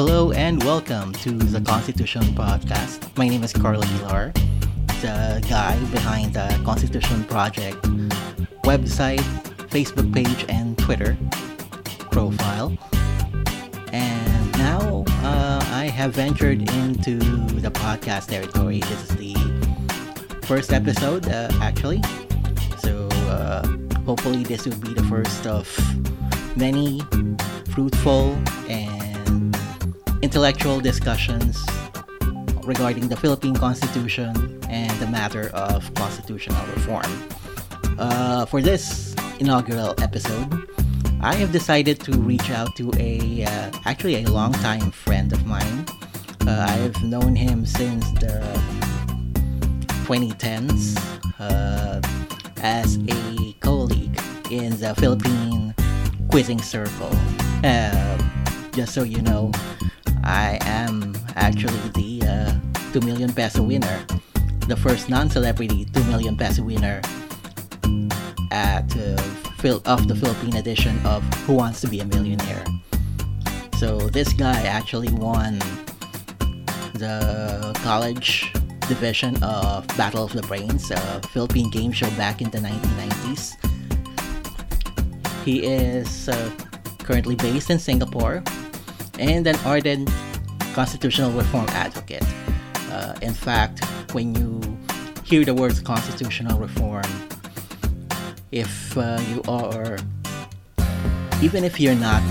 Hello and welcome to the Konstitusyon Podcast. My name is Karl Aguilar, the guy behind the Konstitusyon Project website, Facebook page, and Twitter profile. And now uh, I have ventured into the podcast territory. This is the first episode, uh, actually. So uh, hopefully, this will be the first of many fruitful and intellectual discussions regarding the Philippine Constitution and the matter of constitutional reform. Uh, for this inaugural episode, I have decided to reach out to a uh, actually a longtime friend of mine. Uh, I've known him since the 2010s uh, as a colleague in the Philippine quizzing circle. Uh, just so you know, I am actually the uh, 2 million peso winner, the first non-celebrity 2 million peso winner at uh, of the Philippine edition of Who Wants to Be a Millionaire. So this guy actually won the college division of Battle of the Brains, a Philippine game show back in the 1990s. He is uh, currently based in Singapore and an ardent constitutional reform advocate. Uh, in fact, when you hear the words constitutional reform, if uh, you are, even if you're not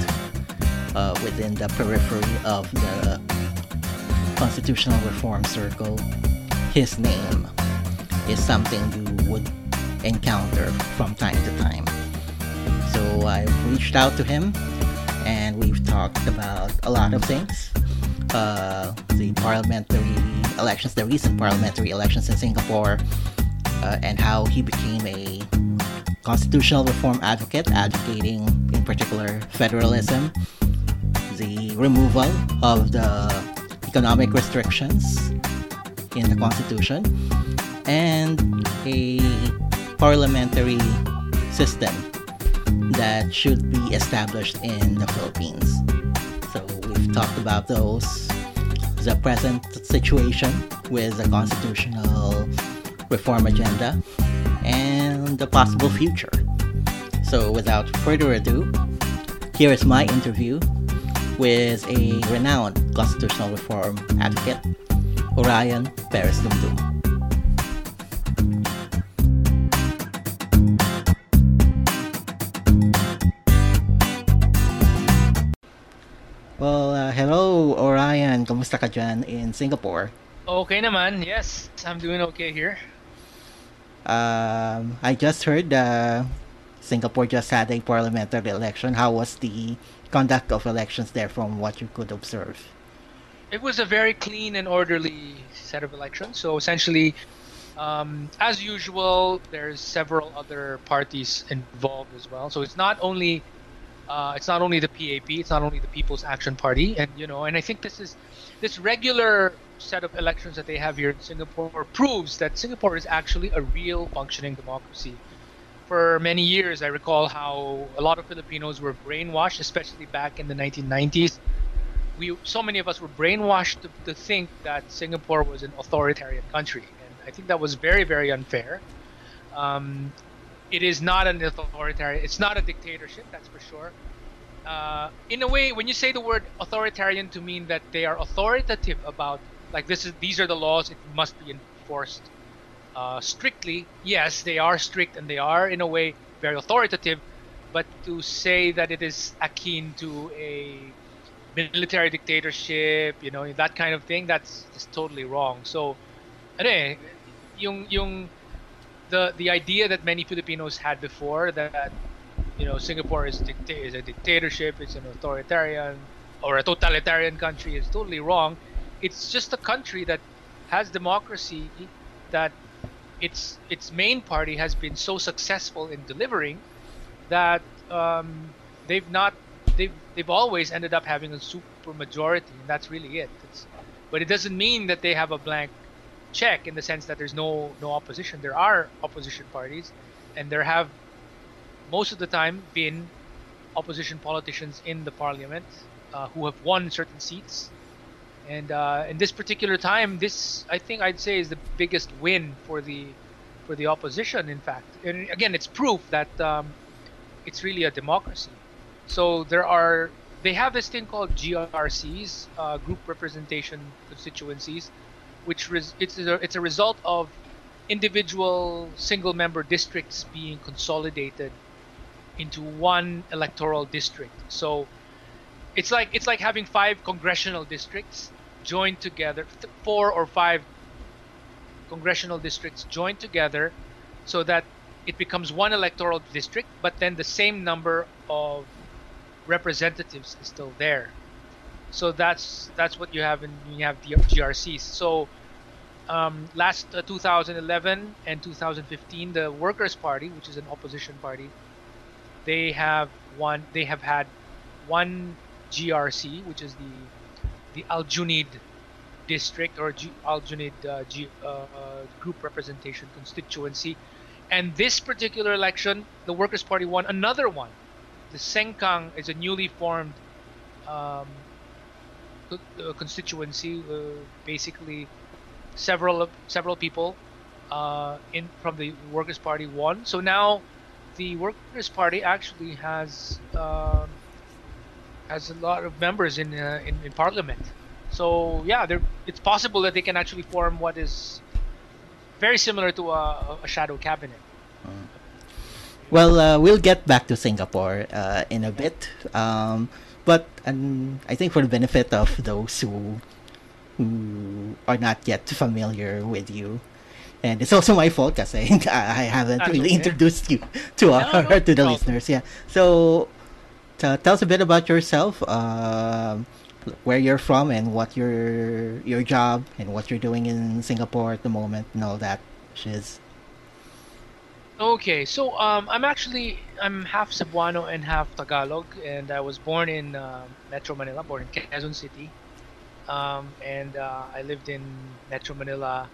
uh, within the periphery of the constitutional reform circle, his name is something you would encounter from time to time. So I've reached out to him and we've talked about a lot of things. Uh, the parliamentary elections, the recent parliamentary elections in Singapore, uh, and how he became a constitutional reform advocate, advocating in particular federalism, the removal of the economic restrictions in the Constitution, and a parliamentary system that should be established in the Philippines. So we've talked about those, the present situation with the constitutional reform agenda, and the possible future. So without further ado, here is my interview with a renowned constitutional reform advocate, Orion Perez Dumdum. Kamusta ka dyan in Singapore? Okay naman, yes. I'm doing okay here. Um, I just heard uh, Singapore just had a parliamentary election. How was the conduct of elections there from what you could observe? It was a very clean and orderly set of elections. So essentially, um, as usual, there's several other parties involved as well. So it's not only uh, it's not only the PAP, it's not only the People's Action Party, and you know, and I think this is this regular set of elections that they have here in Singapore proves that Singapore is actually a real functioning democracy. For many years, I recall how a lot of Filipinos were brainwashed, especially back in the 1990s. We, so many of us were brainwashed to, to think that Singapore was an authoritarian country, and I think that was very, very unfair. Um, it is not an authoritarian. It's not a dictatorship, that's for sure. Uh, in a way, when you say the word authoritarian to mean that they are authoritative about, like this is these are the laws, it must be enforced uh, strictly. Yes, they are strict and they are in a way very authoritative. But to say that it is akin to a military dictatorship, you know, that kind of thing, that's just totally wrong. So, ano eh, yung yung the the idea that many Filipinos had before that you know Singapore is dicta- is a dictatorship, it's an authoritarian or a totalitarian country is totally wrong. It's just a country that has democracy that its its main party has been so successful in delivering that um, they've not they've they've always ended up having a super majority and that's really it. It's, but it doesn't mean that they have a blank check in the sense that there's no no opposition. There are opposition parties, and there have most of the time been opposition politicians in the parliament. uh, who have won certain seats. And uh, in this particular time, this I think I'd say is the biggest win for the for the opposition. In fact, and again, it's proof that um, it's really a democracy. So there are they have this thing called GRCs, uh, group representation constituencies, which res- it's a, it's a result of individual single member districts being consolidated into one electoral district. So it's like it's like having five congressional districts joined together, th- four or five congressional districts joined together, so that it becomes one electoral district, but then the same number of representatives is still there. So that's that's what you have in you have the GRCs. So um, last uh, 2011 and 2015, the Workers' Party, which is an opposition party, they have one. They have had one GRC, which is the the Aljunied district or G, Aljunied uh, G, uh, uh, group representation constituency, and this particular election, the Workers' Party won another one. The Sengkang is a newly formed um, constituency, uh, basically several several people uh, in from the Workers' Party won. So now the Workers' Party actually has um, has a lot of members in, uh, in in Parliament. So yeah, it's possible that they can actually form what is very similar to a, a shadow cabinet. Mm. Well, uh, we'll get back to Singapore uh, in a bit. Um, but um, I think for the benefit of those who who are not yet familiar with you, and it's also my fault because I, I haven't That's really okay. introduced you to our no, no to the problem. listeners. Yeah, so t- tell us a bit about yourself, uh, where you're from, and what your your job and what you're doing in Singapore at the moment, and all that shiz. Okay, so um, I'm actually I'm half Cebuano and half Tagalog, and I was born in uh, Metro Manila, born in Quezon City, um, and uh, I lived in Metro Manila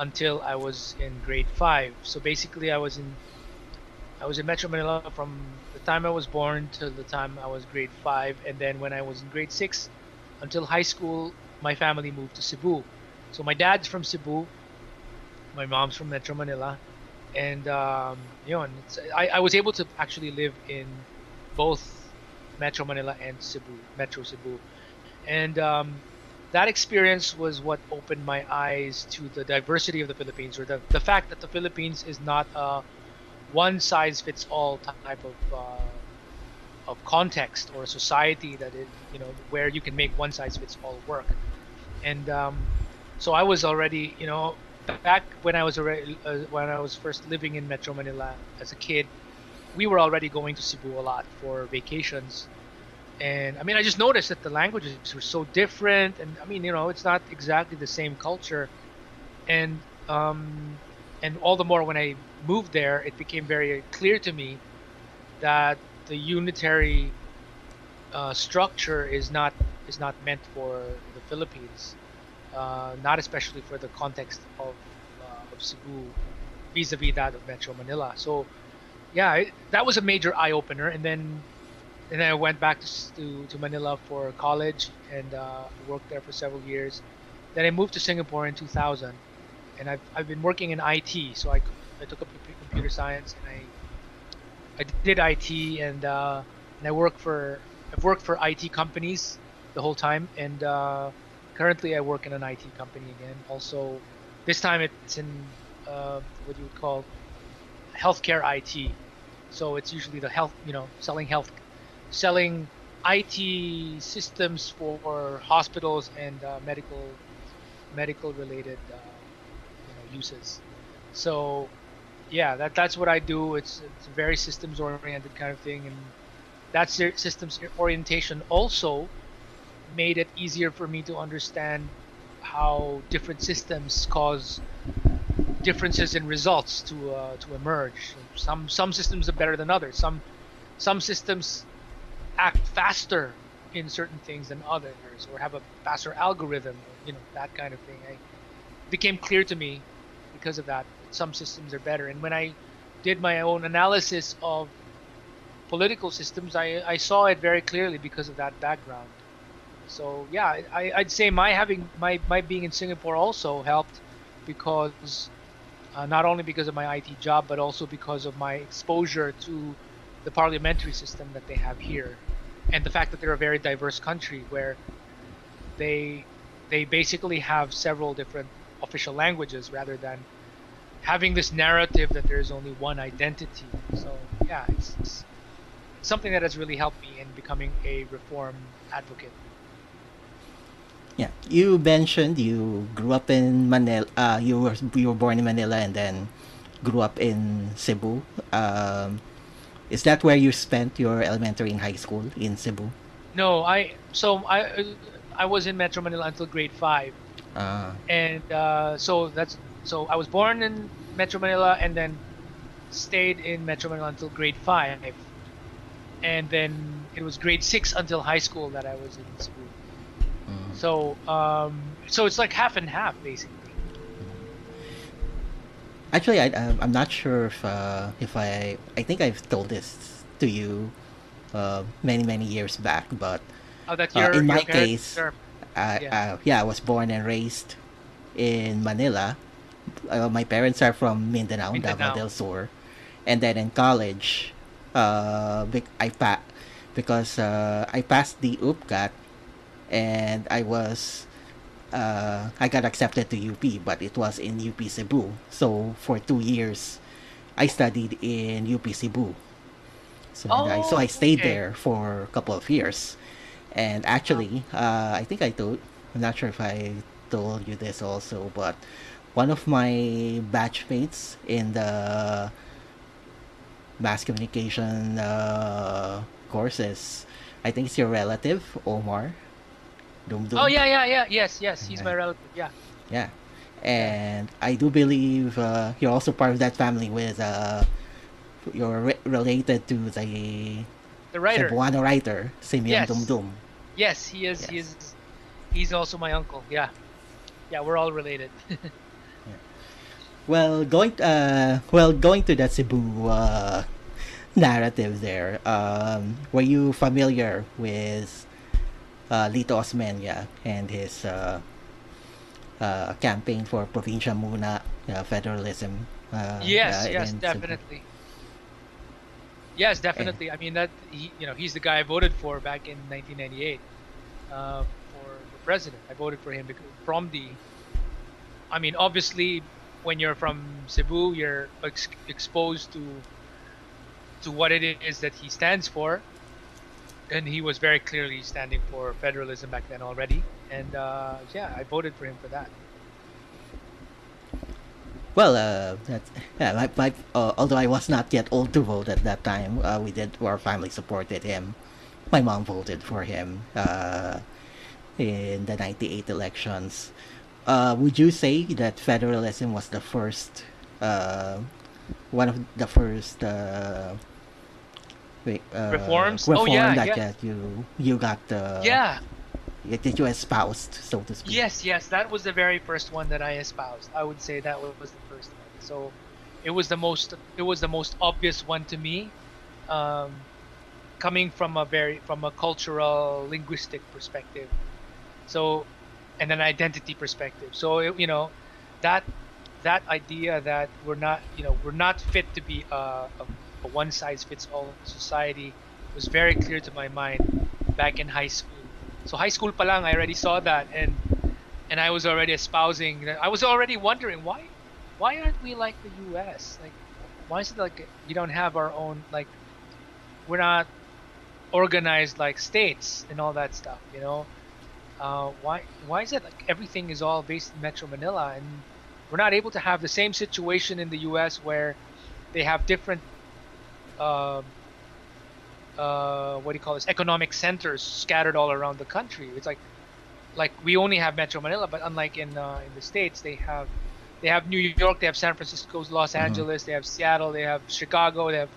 until I was in grade five. So basically, I was in I was in Metro Manila from the time I was born to the time I was grade five, and then when I was in grade six, until high school, my family moved to Cebu. So my dad's from Cebu, my mom's from Metro Manila and um, you know, I, I was able to actually live in both Metro Manila and Cebu, Metro Cebu, and um, that experience was what opened my eyes to the diversity of the Philippines, or the, the fact that the Philippines is not a one size fits all type of uh, of context or a society that is, you know, where you can make one size fits all work, and um, so I was already, you know, back when I was already, uh, when I was first living in Metro Manila as a kid, we were already going to Cebu a lot for vacations. And I mean, I just noticed that the languages were so different, and I mean, you know, it's not exactly the same culture. And um, and all the more when I moved there, it became very clear to me that the unitary uh, structure is not is not meant for the Philippines uh, not especially for the context of, uh, of Cebu vis-a-vis that of Metro Manila. So, yeah, it, that was a major eye opener. And then, then I went back to, to, to Manila for college and uh, worked there for several years. Then I moved to Singapore in 2000, and I've, I've been working in IT. So I, I took up computer science and I I did IT and uh, and I work for I've worked for IT companies the whole time and uh, currently I work in an IT company again. Also, this time it's in uh, what you would call healthcare IT. So it's usually the health, you know, selling health, selling IT systems for hospitals and uh, medical, medical related, uh, you know, uses. So, yeah, that that's what I do. It's it's a very systems oriented kind of thing, and that systems orientation also made it easier for me to understand how different systems cause differences in results to uh, to emerge. Some some systems are better than others. Some some systems act faster in certain things than others, or have a faster algorithm, you know that kind of thing. I, it became clear to me because of that. Some systems are better, and when I did my own analysis of political systems, I I saw it very clearly because of that background. So yeah, I, I'd say my having my my being in Singapore also helped because uh, not only because of my IT job, but also because of my exposure to the parliamentary system that they have here, and the fact that they're a very diverse country where they they basically have several different official languages rather than having this narrative that there's only one identity. So yeah, it's, it's something that has really helped me in becoming a reform advocate. Yeah, you mentioned you grew up in Manila. Uh, you were you were born in Manila and then grew up in Cebu. Um, is that where you spent your elementary and high school in Cebu? No, I so I I was in Metro Manila until grade five, Uh, and uh, so that's so I was born in Metro Manila and then stayed in Metro Manila until grade five, and then it was grade six until high school that I was in Cebu. mm. So um, so it's like half and half basically. Actually, I, I'm not sure if uh, if I I think I've told this to you uh, many many years back, but Oh, Uh, your, in my case, I, Yeah. uh, yeah, I was born and raised in Manila. Uh, my parents are from Mindanao, Mindanao. Davao del Sur, and then in college, uh, I pa- because uh, I passed the UPCAT, and I was uh, I got accepted to UP, but it was in UP Cebu. So for two years, I studied in UP Cebu. So I, so I Oh, stayed okay. there for a couple of years, and actually, uh, I think I told. I'm not sure if I told you this also, but one of my batchmates in the mass communication uh, courses, I think it's your relative Omar. Dumdum. Oh yeah, yeah, yeah. Yes, yes. He's my relative. Yeah. Yeah. And I do believe uh, you're also part of that family with uh, you're re- related to the The writer. Cebuano writer, Simeon Yes. Dumdum. Yes, he is. He is. He's also my uncle. Yeah. Yeah, we're all related. Well, going uh, well going to that Cebu uh, narrative there. Um, were you familiar with Lito Osmeña and his uh, uh, campaign for Probinsya Muna uh, federalism? Uh, yes, uh, yes, definitely. Yes, definitely. I mean that he, you know, he's the guy I voted for back in 1998 uh, for the president. I voted for him because from the. I mean, obviously, when you're from Cebu, you're ex- exposed to to what it is that he stands for, and he was very clearly standing for federalism back then already. And uh, yeah, I voted for him for that. Well, uh, yeah. My, my, uh, although I was not yet old to vote at that time, uh, we did. Our family supported him. My mom voted for him uh, in the '98 elections. Uh, would you say that federalism was the first, one of the first wait, uh, Reforms? Oh, yeah, that, yeah. that you you got the yeah. that you espoused, so to speak. Yes, yes, that was the very first one that I espoused. I would say that was the first one. So it was the most it was the most obvious one to me, um, coming from a very from a cultural linguistic perspective. So, and an identity perspective. So it, you know, that that idea that we're not you know we're not fit to be a, a, a one size fits all society was very clear to my mind back in high school. So high school palang, I already saw that, and and I was already espousing. I was already wondering why, why aren't we like the U.S. Like, why is it like we don't have our own like, we're not organized like states and all that stuff, you know? Uh, why why is it like everything is all based in Metro Manila and we're not able to have the same situation in the U.S. where they have different. Um, uh, what do you call this? Economic centers scattered all around the country. It's like, like we only have Metro Manila, but unlike in uh, in the states, they have, they have New York, they have San Francisco, Los Angeles, they have Seattle, they have Chicago, they have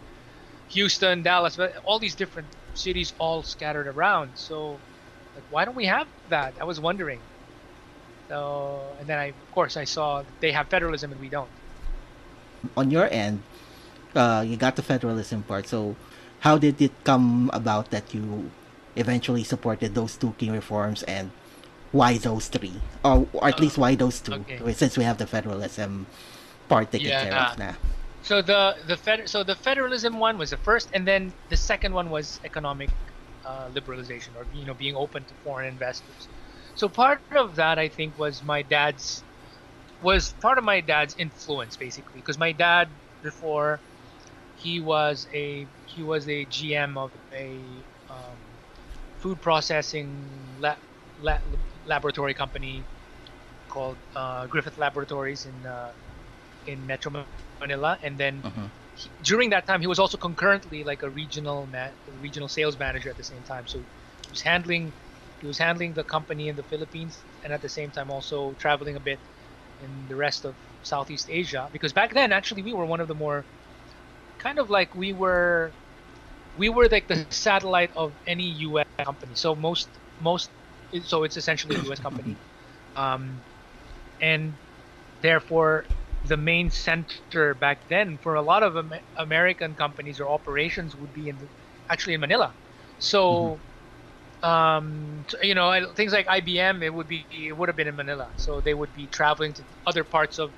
Houston, Dallas, but all these different cities all scattered around. So, like, why don't we have that? I was wondering. So, and then I, of course, I saw they have federalism and we don't. on your end, uh, you got the federalism part. So, how did it come about that you eventually supported those two key reforms and why those three, or, or at least why those two, okay. since we have the federalism part taken Yeah. care of now. So the the fed, so the federalism one was the first, and then the second one was economic uh, liberalization, or you know, being open to foreign investors. So part of that, I think, was my dad's was part of my dad's influence, basically, because my dad before he was a he was a GM of a um, food processing la- la- laboratory company called uh, Griffith Laboratories in uh, in Metro Manila, and then Mhm. he, during that time he was also concurrently like a regional ma- regional sales manager at the same time. So he was handling he was handling the company in the Philippines, and at the same time also traveling a bit in the rest of Southeast Asia. Because back then, actually, we were one of the more kind of like we were we were like the satellite of any U.S. company. So most most so it's essentially a U.S. company, um, and therefore the main center back then for a lot of Am- American companies or operations would be in the, actually in Manila. So. Um, you know, things like IBM, it would be, it would have been in Manila. So they would be traveling to other parts of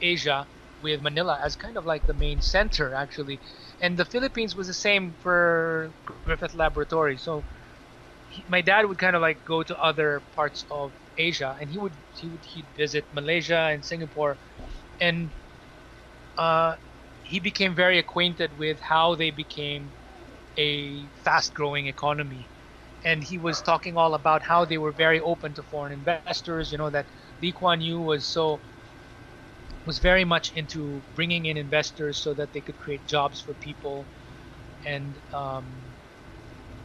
Asia with Manila as kind of like the main center, actually. And the Philippines was the same for Griffith Laboratories. So he, my dad would kind of like go to other parts of Asia, and he would he would he'd visit Malaysia and Singapore, and uh, he became very acquainted with how they became a fast-growing economy, and he was talking all about how they were very open to foreign investors. You know that Lee Kuan Yew was so was very much into bringing in investors so that they could create jobs for people, and um,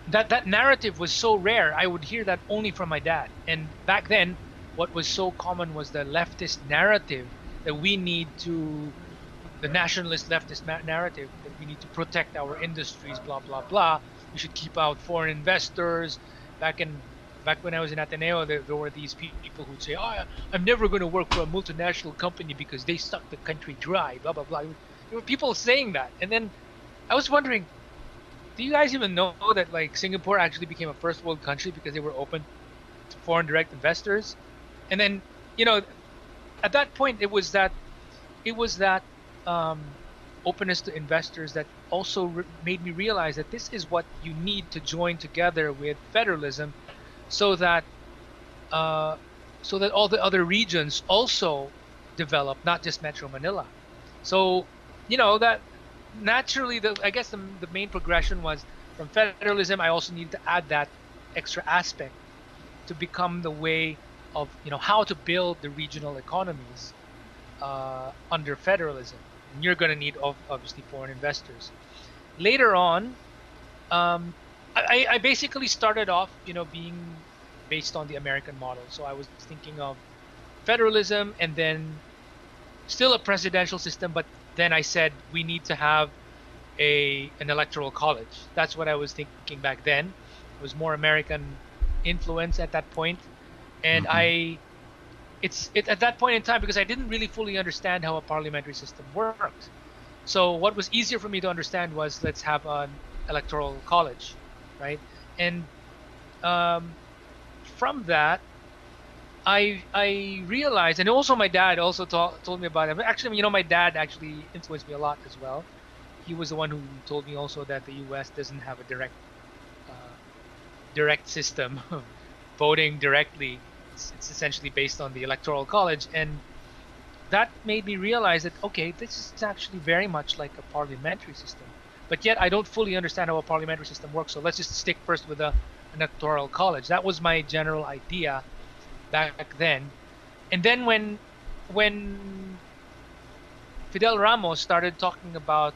that that narrative was so rare. I would hear that only from my dad. And back then, what was so common was the leftist narrative that we need to, the nationalist leftist ma- narrative that we need to protect our industries, blah blah blah. We should keep out foreign investors. Back in back when I was in Ateneo, there, there were these people who'd say, "Oh, I'm never going to work for a multinational company because they suck the country dry." Blah blah blah. There were people saying that, and then I was wondering, do you guys even know that like Singapore actually became a first world country because they were open to foreign direct investors? And then, you know, at that point it was that it was that um, openness to investors that also re- made me realize that this is what you need to join together with federalism, so that uh, so that all the other regions also develop, not just Metro Manila. So, you know that naturally, the I guess the, the main progression was from federalism. I also needed to add that extra aspect to become the way of you know how to build the regional economies uh, under federalism. And you're going to need obviously foreign investors. Later on, um, I, I basically started off you know being based on the American model. So I was thinking of federalism and then still a presidential system, but then I said we need to have a an electoral college. That's what I was thinking back then. It was more American influence at that point, and Mhm. I it's it, at that point in time because I didn't really fully understand how a parliamentary system worked. So what was easier for me to understand was let's have an electoral college, right? And um, from that, I I realized, and also my dad also ta- told me about it. Actually, you know, my dad actually influenced me a lot as well. He was the one who told me also that the U.S. doesn't have a direct uh, direct system of voting directly. It's, it's essentially based on the electoral college, and that made me realize that okay, this is actually very much like a parliamentary system. But yet, I don't fully understand how a parliamentary system works. So let's just stick first with a, electoral college. That was my general idea back then. And then when when Fidel Ramos started talking about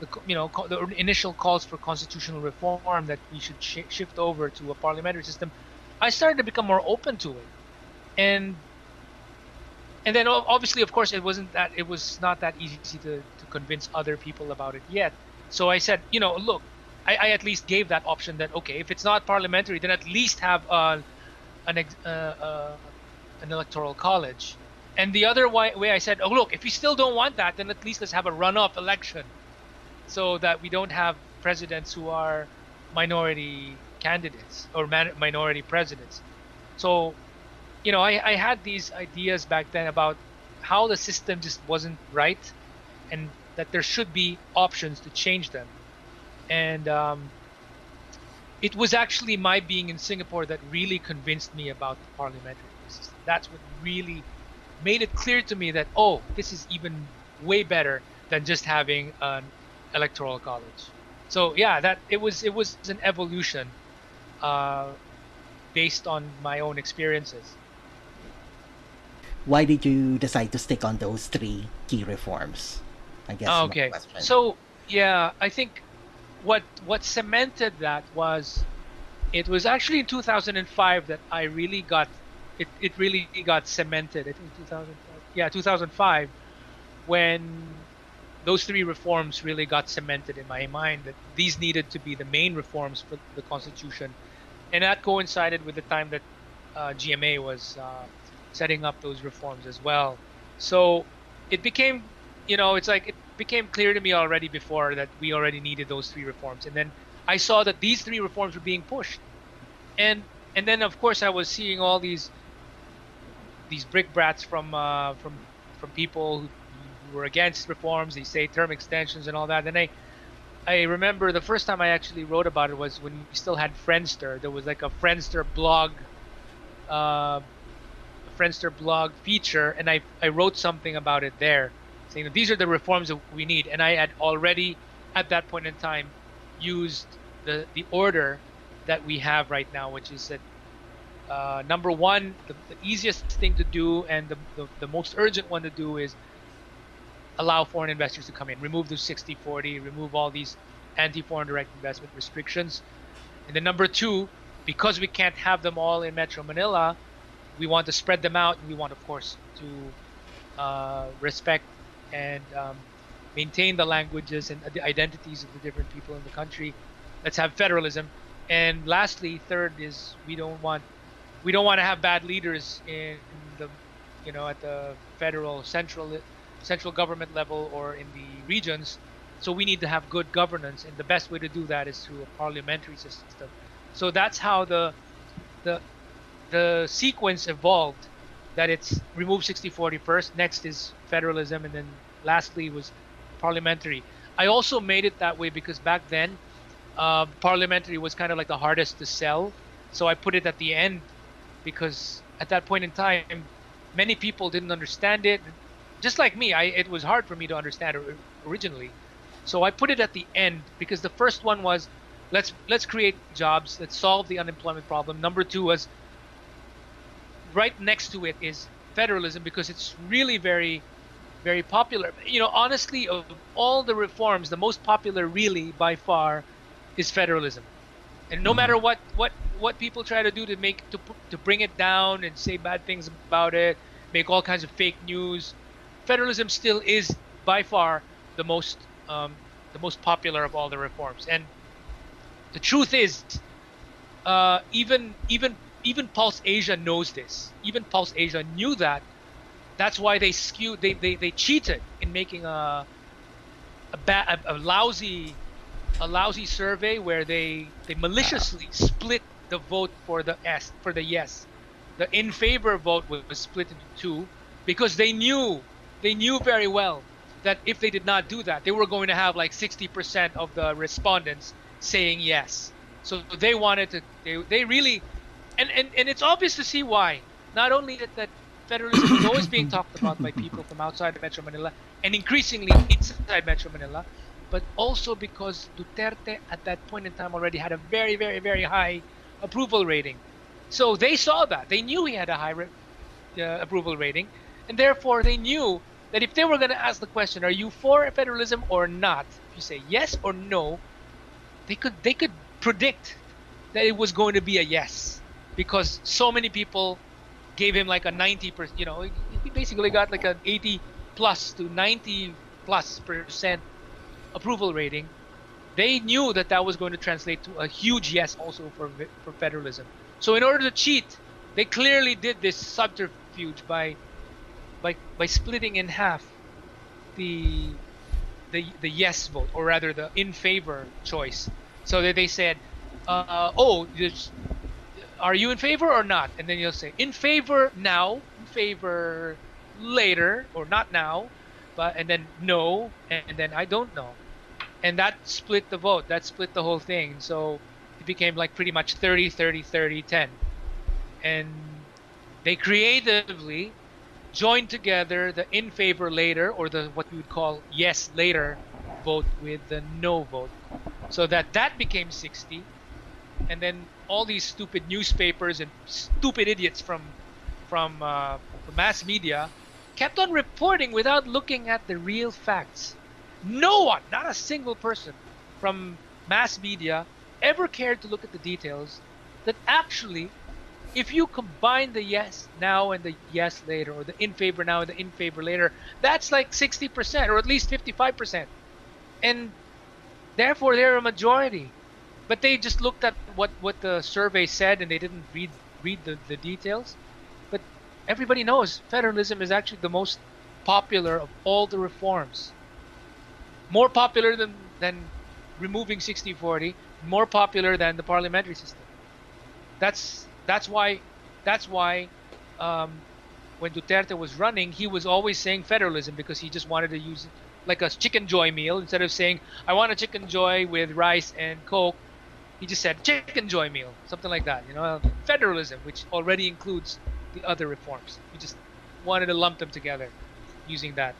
the you know the initial calls for constitutional reform that we should sh- shift over to a parliamentary system, I started to become more open to it. And and then obviously of course it wasn't that it was not that easy to, to convince other people about it yet. So I said, you know, look, I, I at least gave that option that okay, if it's not parliamentary, then at least have an uh, uh, an electoral college. And the other way, way I said, oh look, if you still don't want that, then at least let's have a runoff election, so that we don't have presidents who are minority candidates or man- minority presidents. So, you know, I, I had these ideas back then about how the system just wasn't right and that there should be options to change them. And um, it was actually my being in Singapore that really convinced me about the parliamentary system. That's what really made it clear to me that, oh, this is even way better than just having an electoral college. So yeah, that it was it was an evolution uh, based on my own experiences. Why did you decide to stick on those three key reforms? I guess. Oh, okay. So yeah, I think what what cemented that was it was actually in 2005 that I really got it, it really got cemented. I think 2005. Yeah, 2005 when those three reforms really got cemented in my mind that these needed to be the main reforms for the constitution and that coincided with the time that uh, GMA was uh, setting up those reforms as well. So it became, you know, it's like it became clear to me already before that we already needed those three reforms, and then I saw that these three reforms were being pushed, and and then of course I was seeing all these these brickbats from uh, from from people who, who were against reforms. They say term extensions and all that, and I I remember the first time I actually wrote about it was when we still had Friendster. There was like a Friendster blog, uh, Friendster blog feature, and I I wrote something about it there, saying that these are the reforms that we need. And I had already, at that point in time, used the the order that we have right now, which is that uh, number one, the, the, easiest thing to do and the, the, the most urgent one to do is allow foreign investors to come in, remove the 60-40, remove all these anti-foreign direct investment restrictions. And then number two, because we can't have them all in Metro Manila, we want to spread them out, and we want, of course, to uh, respect and um, maintain the languages and the identities of the different people in the country. Let's have federalism. And lastly, third is we don't want we don't want to have bad leaders in the you know at the federal central central government level or in the regions. So we need to have good governance, and the best way to do that is through a parliamentary system. So that's how the the the sequence evolved. That it's remove 60-40 first, next is federalism, and then lastly was parliamentary. I also made it that way because back then, uh, parliamentary was kind of like the hardest to sell. So I put it at the end because at that point in time, many people didn't understand it just like me, I it was hard for me to understand originally. So I put it at the end because the first one was let's let's create jobs, let's solve the unemployment problem. Number 2 was right next to it is federalism because it's really very very popular. You know, honestly of all the reforms, the most popular really by far is federalism. And no matter what what what people try to do to make to to bring it down and say bad things about it, make all kinds of fake news, federalism still is by far the most um, the most popular of all the reforms. And the truth is, uh, even even even Pulse Asia knows this. Even Pulse Asia knew that. That's why they skewed. They they, they cheated in making a a, ba- a, a lousy a lousy survey where they they maliciously split the vote for the S for the yes. The in favor vote was, was split into two because they knew they knew very well that if they did not do that, they were going to have like 60% of the respondents saying yes. So they wanted to, they, they really, and, and, and it's obvious to see why. Not only that, that federalism is always being talked about by people from outside of Metro Manila and increasingly inside Metro Manila, but also because Duterte at that point in time already had a very, very, very high approval rating. So they saw that. They knew he had a high uh, approval rating, and therefore they knew that if they were going to ask the question, "Are you for federalism or not?" If you say yes or no, they could they could predict that it was going to be a yes because so many people gave him like a 90 percent. You know, he basically got like an 80 plus to 90 plus percent approval rating. They knew that that was going to translate to a huge yes also for for federalism. So in order to cheat, they clearly did this subterfuge by by by splitting in half the the the yes vote or rather the in favor choice so that they said uh, oh, are you in favor or not? And then you'll say in favor now, in favor later, or not now, but and then no, and, then I don't know, and that split the vote. That split the whole thing. So it became like pretty much 30, 30, 30, 10, and they creatively joined together the in favor later or the what we would call yes later vote with the no vote so that that became 60 and then all these stupid newspapers and stupid idiots from from uh, mass media kept on reporting without looking at the real facts no one not a single person from mass media ever cared to look at the details that actually if you combine the yes now and the yes later, or the in favor now and the in favor later, that's like 60% or at least 55%. And therefore, they're a majority. But they just looked at what, what the survey said and they didn't read read the, the details. But everybody knows federalism is actually the most popular of all the reforms. More popular than, than removing 60 40, more popular than the parliamentary system. That's that's why, that's why, um, when Duterte was running, he was always saying federalism because he just wanted to use like a Chickenjoy meal instead of saying I want a Chickenjoy with rice and coke. He just said Chickenjoy meal, something like that. You know, federalism, which already includes the other reforms. He just wanted to lump them together, using that.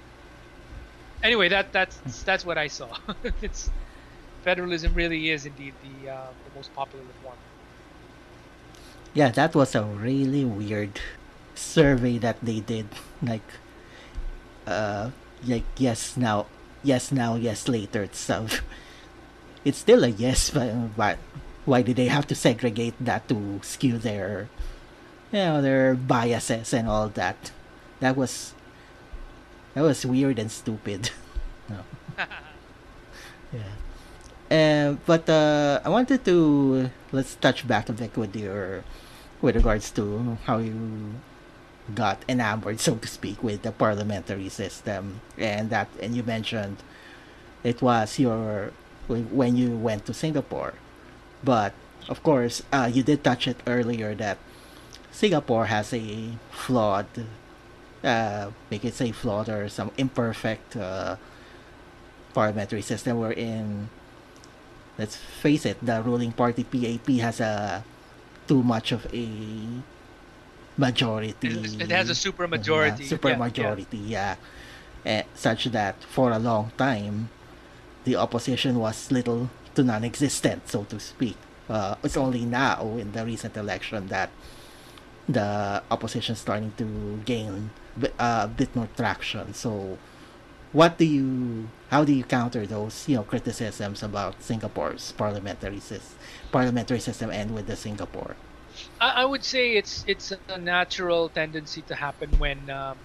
Anyway, that that's that's what I saw. it's federalism really is indeed the uh, the most popular reform yeah, that was a really weird survey that they did. Like, uh, like yes now, yes now, yes later itself. It's still a yes, but, but why did they have to segregate that to skew their, you know, their biases and all that? That was, that was weird and stupid. no. yeah. Uh, but uh, I wanted to let's touch back a bit with your with regards to how you got enamored, so to speak, with the parliamentary system, and that and you mentioned it was your when you went to Singapore, but of course uh, you did touch it earlier that Singapore has a flawed, uh, make it say flawed or some imperfect uh, parliamentary system wherein let's face it, the ruling party PAP has a too much of a majority. It has a super majority. Yeah, super yeah, majority, yeah. yeah. Uh, such that for a long time, the opposition was little to non-existent, so to speak. Uh, it's only now in the recent election that the opposition is starting to gain uh, a bit more traction. So what do you how do you counter those you know criticisms about Singapore's parliamentary system, parliamentary system and with the Singapore? I, I, would say it's it's a natural tendency to happen when um,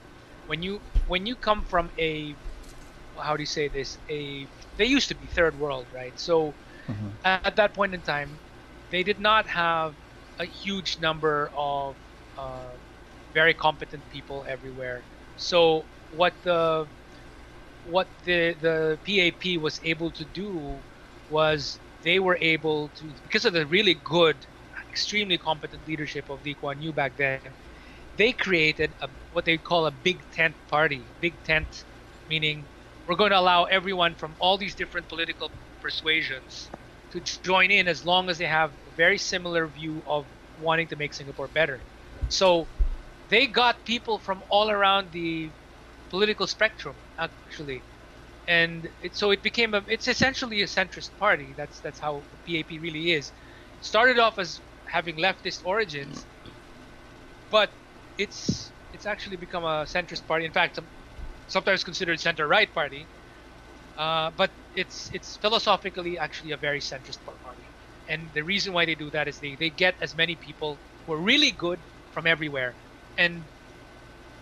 when you when you come from a how do you say this a they used to be third world right so mm-hmm. at that point in time they did not have a huge number of uh, very competent people everywhere so what the what the the PAP was able to do was they were able to because of the really good, extremely competent leadership of Lee Kuan Yew back then, they created a, what they call a big tent party. Big tent, meaning we're going to allow everyone from all these different political persuasions to join in as long as they have a very similar view of wanting to make Singapore better. So they got people from all around the political spectrum actually, and it, so it became a. It's essentially a centrist party. That's that's how the PAP really is. It started off as having leftist origins, but it's it's actually become a centrist party. In fact, sometimes considered center-right party. Uh, but it's it's philosophically actually a very centrist party. And the reason why they do that is they, they get as many people who are really good from everywhere. And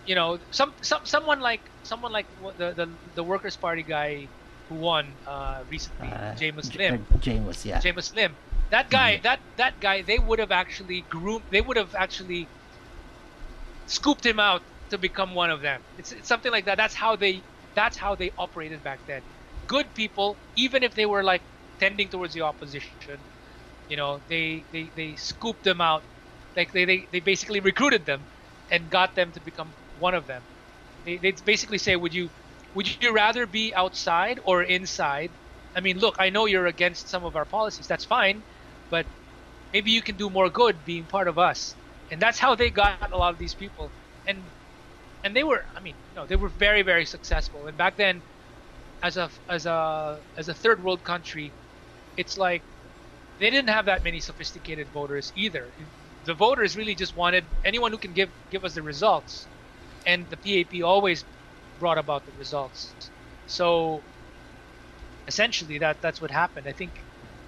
you know, some some someone like someone like the the, the Workers' Party guy who won uh, recently, uh, Jamus Lim. Jamus, yeah. Jamus Lim. That guy, that that guy, they would have actually groomed. They would have actually scooped him out to become one of them. It's, it's something like that. That's how they. That's how they operated back then. Good people, even if they were like tending towards the opposition, You know, they they, they scooped them out, like they, they, they basically recruited them, and got them to become one of them. They they basically say, would you would you rather be outside or inside? I mean, look, I know you're against some of our policies. That's fine, but maybe you can do more good being part of us. And that's how they got a lot of these people. And and they were, I mean, know, they were very very successful. And back then, as a as a as a third world country, it's like they didn't have that many sophisticated voters either. The voters really just wanted anyone who can give give us the results, and the PAP always brought about the results. So essentially, that that's what happened. I think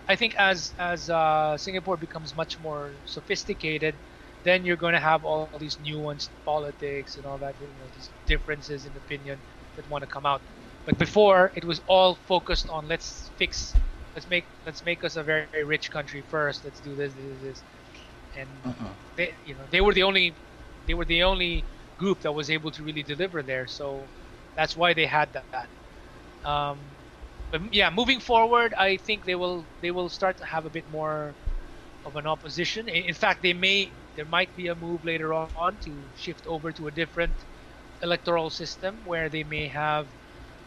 I think as as uh, Singapore becomes much more sophisticated, then you're going to have all, these nuanced politics and all that, you know, these differences in opinion that want to come out. But before, it was all focused on let's fix, let's make let's make us a very, very rich country first. Let's do this, this, this, and Uh-uh. they, you know, they were the only, they were the only group that was able to really deliver there. So that's why they had that. Um, but yeah, moving forward, I think they will they will start to have a bit more of an opposition. In fact, they may there might be a move later on to shift over to a different electoral system where they may have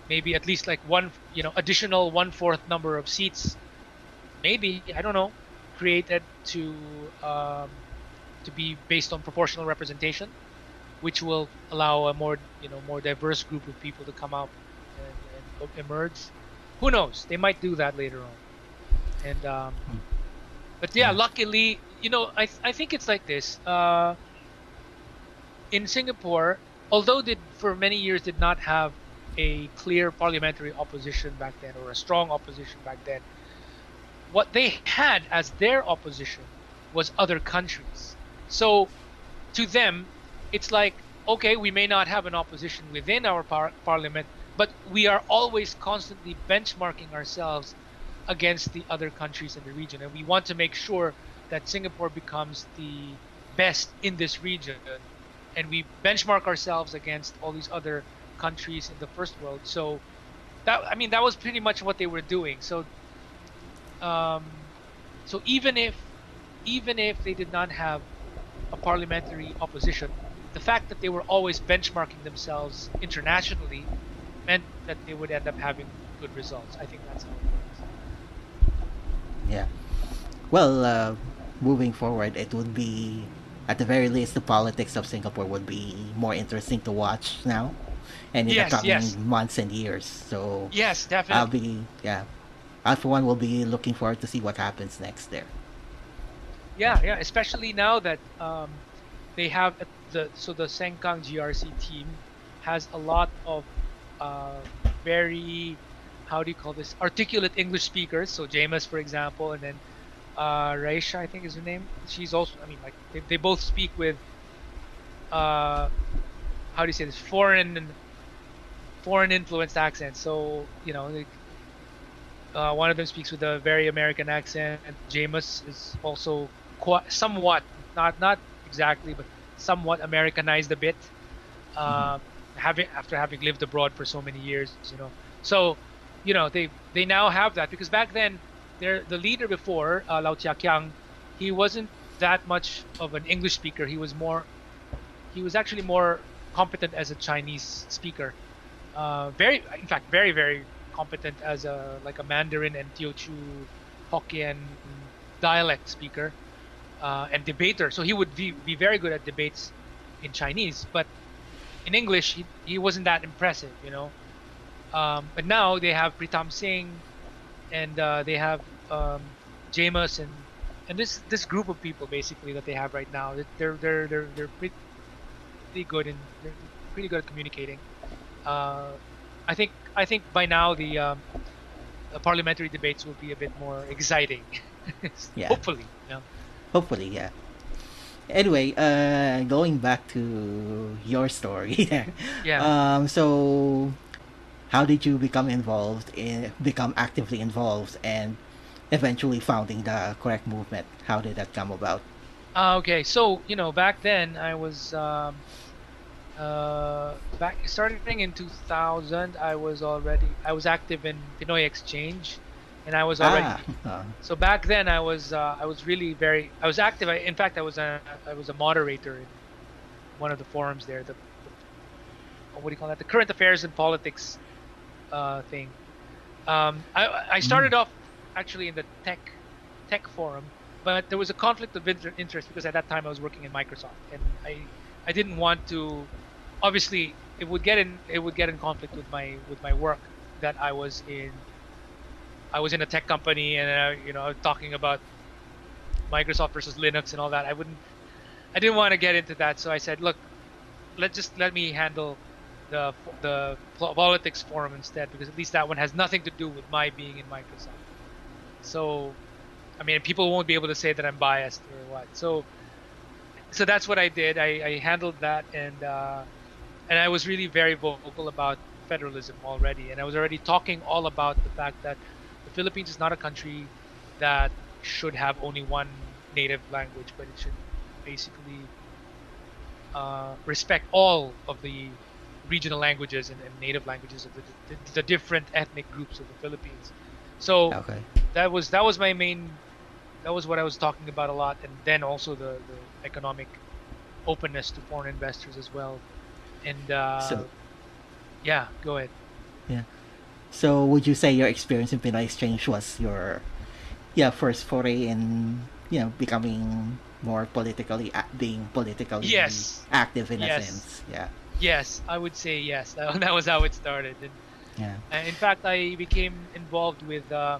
maybe at least like one you know additional one fourth number of seats. Maybe i don't know created to um, to be based on proportional representation which will allow a more you know more diverse group of people to come out and, and emerge. Who knows? They might do that later on. And um, but yeah Hmm. luckily you know i, I think it's like this uh, in singapore although they for many years did not have a clear parliamentary opposition back then or a strong opposition back then what they had as their opposition was other countries so to them it's like okay we may not have an opposition within our par- parliament but we are always constantly benchmarking ourselves against the other countries in the region and we want to make sure that singapore becomes the best in this region and we benchmark ourselves against all these other countries in the first world so that i mean that was pretty much what they were doing so um, so even if even if they did not have a parliamentary opposition, the fact that they were always benchmarking themselves internationally meant that they would end up having good results. I think that's how. Yeah. Well, uh, moving forward, it would be, at the very least, the politics of Singapore would be more interesting to watch now, and in Yes, the coming yes. months and years. So Yes, definitely I'll be, yeah, I for one will be looking forward to see what happens next there. Yeah, yeah. Especially now that um, they have the so the Sengkang GRC team has a lot of uh, very how do you call this articulate English speakers. So Jamus, for example, and then uh, Raeesah, I think is her name. She's also. I mean, like they, they both speak with uh, how do you say this foreign foreign influenced accent. So you know. Like, uh, one of them speaks with a very American accent. And Jamus is also quite, somewhat, not not exactly, but somewhat Americanized a bit. Um, having after having lived abroad for so many years, you know. So, you know, they they now have that because back then, they're the leader before uh, Low Thia Khiang, he wasn't that much of an English speaker. He was more, he was actually more competent as a Chinese speaker. Uh, very, in fact, very very competent as a like a Mandarin and Teochew Hokkien dialect speaker uh, and debater. So he would be, be very good at debates in Chinese, but in English he, he wasn't that impressive, you know. Um, but now they have Pritam Singh and uh, they have um, Jamus and and this this group of people basically that they have right now. They're they're they're they're pretty good and they're pretty good at communicating. Uh, I think I think by now the, um, the parliamentary debates will be a bit more exciting. Yeah. Hopefully, know. Hopefully, yeah. Anyway, uh, going back to your story there. Yeah. Um, so, how did you become involved in, become actively involved, and eventually founding the correct movement? How did that come about? Uh, okay, so you know, back then I was um, uh, back starting in 2000. I was already I was active in Pinoy Exchange, and I was already. Ah, uh, So back then, I was uh, I was really very I was active. I, in fact, I was a I was a moderator in one of the forums there. The, the what do you call that? The current affairs and politics uh, thing. Um, I I started off actually in the tech tech forum, but there was a conflict of interest because at that time I was working in Microsoft, and I I didn't want to. Obviously, it would get in it would get in conflict with my with my work that I was in. I was in a tech company, and uh, you know, talking about Microsoft versus Linux and all that. I wouldn't. I didn't want to get into that, so I said, look, let just let me handle the the politics forum instead, because at least that one has nothing to do with my being in Microsoft. So, I mean, people won't be able to say that I'm biased or what. So, so that's what I did. I, I handled that, and uh, and I was really very vocal about federalism already, and I was already talking all about the fact that the Philippines is not a country that should have only one native language, but it should basically uh, respect all of the regional languages and, and native languages of the, the, the different ethnic groups of the Philippines. So okay. that was that was my main that was what I was talking about a lot and then also the, the economic openness to foreign investors as well and uh, So- yeah go ahead Yeah. So would you say your experience in Pinoy Exchange was your yeah first foray in you know becoming more politically being politically Yes. active in a sense? Yeah. Yes I would say yes that, that was how it started and Yeah. In fact, I became involved with. Uh,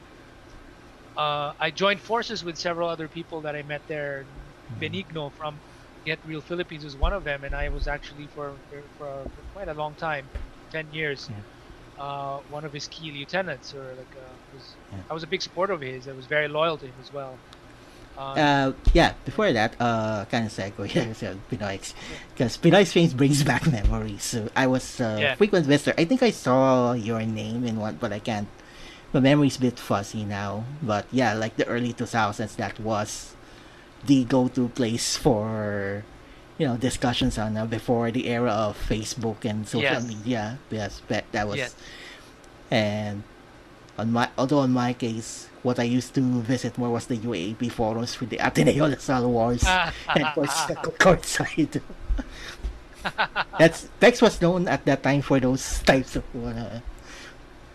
uh, I joined forces with several other people that I met there. Benigno from Get Real Philippines was one of them, and I was actually for for, for, for quite a long time, ten years, Yeah. uh, one of his key lieutenants, or like uh, was. Yeah. I was a big supporter of his. I was very loyal to him as well. Uh, Uh, yeah, before that, uh, kind of segue here, so Pinoy, because Pinoy Exchange brings back memories. So I was a Yeah. frequent visitor. I think I saw your name in one, but I can't. My memory's a bit fuzzy now. But yeah, like the early 2000s, that was the go-to place for, you know, discussions on uh, before the era of Facebook and social Yes. media. Yes, that that was Yes. and on my although in my case what I used to visit more was the UAAP forums for the Ateneo La Salle Wars and courts, courtside. That's Pex was known at that time for those types of uh,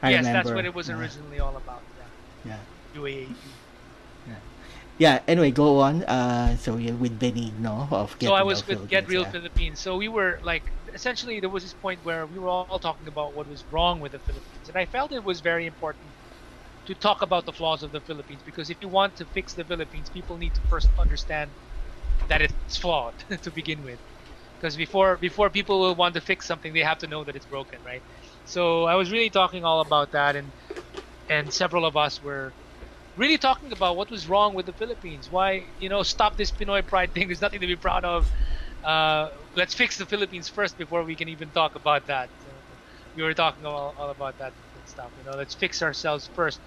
I yes, remember. that's what it was originally all about. yeah. Yeah. UAAP. Yeah, anyway, go on. Uh, so you're with Benigno of Get so I Real was with Get Real yeah. Philippines. So we were like, essentially, there was this point where we were all talking about what was wrong with the Philippines, and I felt it was very important to talk about the flaws of the Philippines because if you want to fix the Philippines, people need to first understand that it's flawed to begin with. Because before before people will want to fix something, they have to know that it's broken, right? So I was really talking all about that, and and several of us were really talking about what was wrong with the Philippines. Why, you know, stop this Pinoy pride thing. There's nothing to be proud of. Uh, let's fix the Philippines first before we can even talk about that. So we were talking all, all about that stuff. You know, let's fix ourselves first.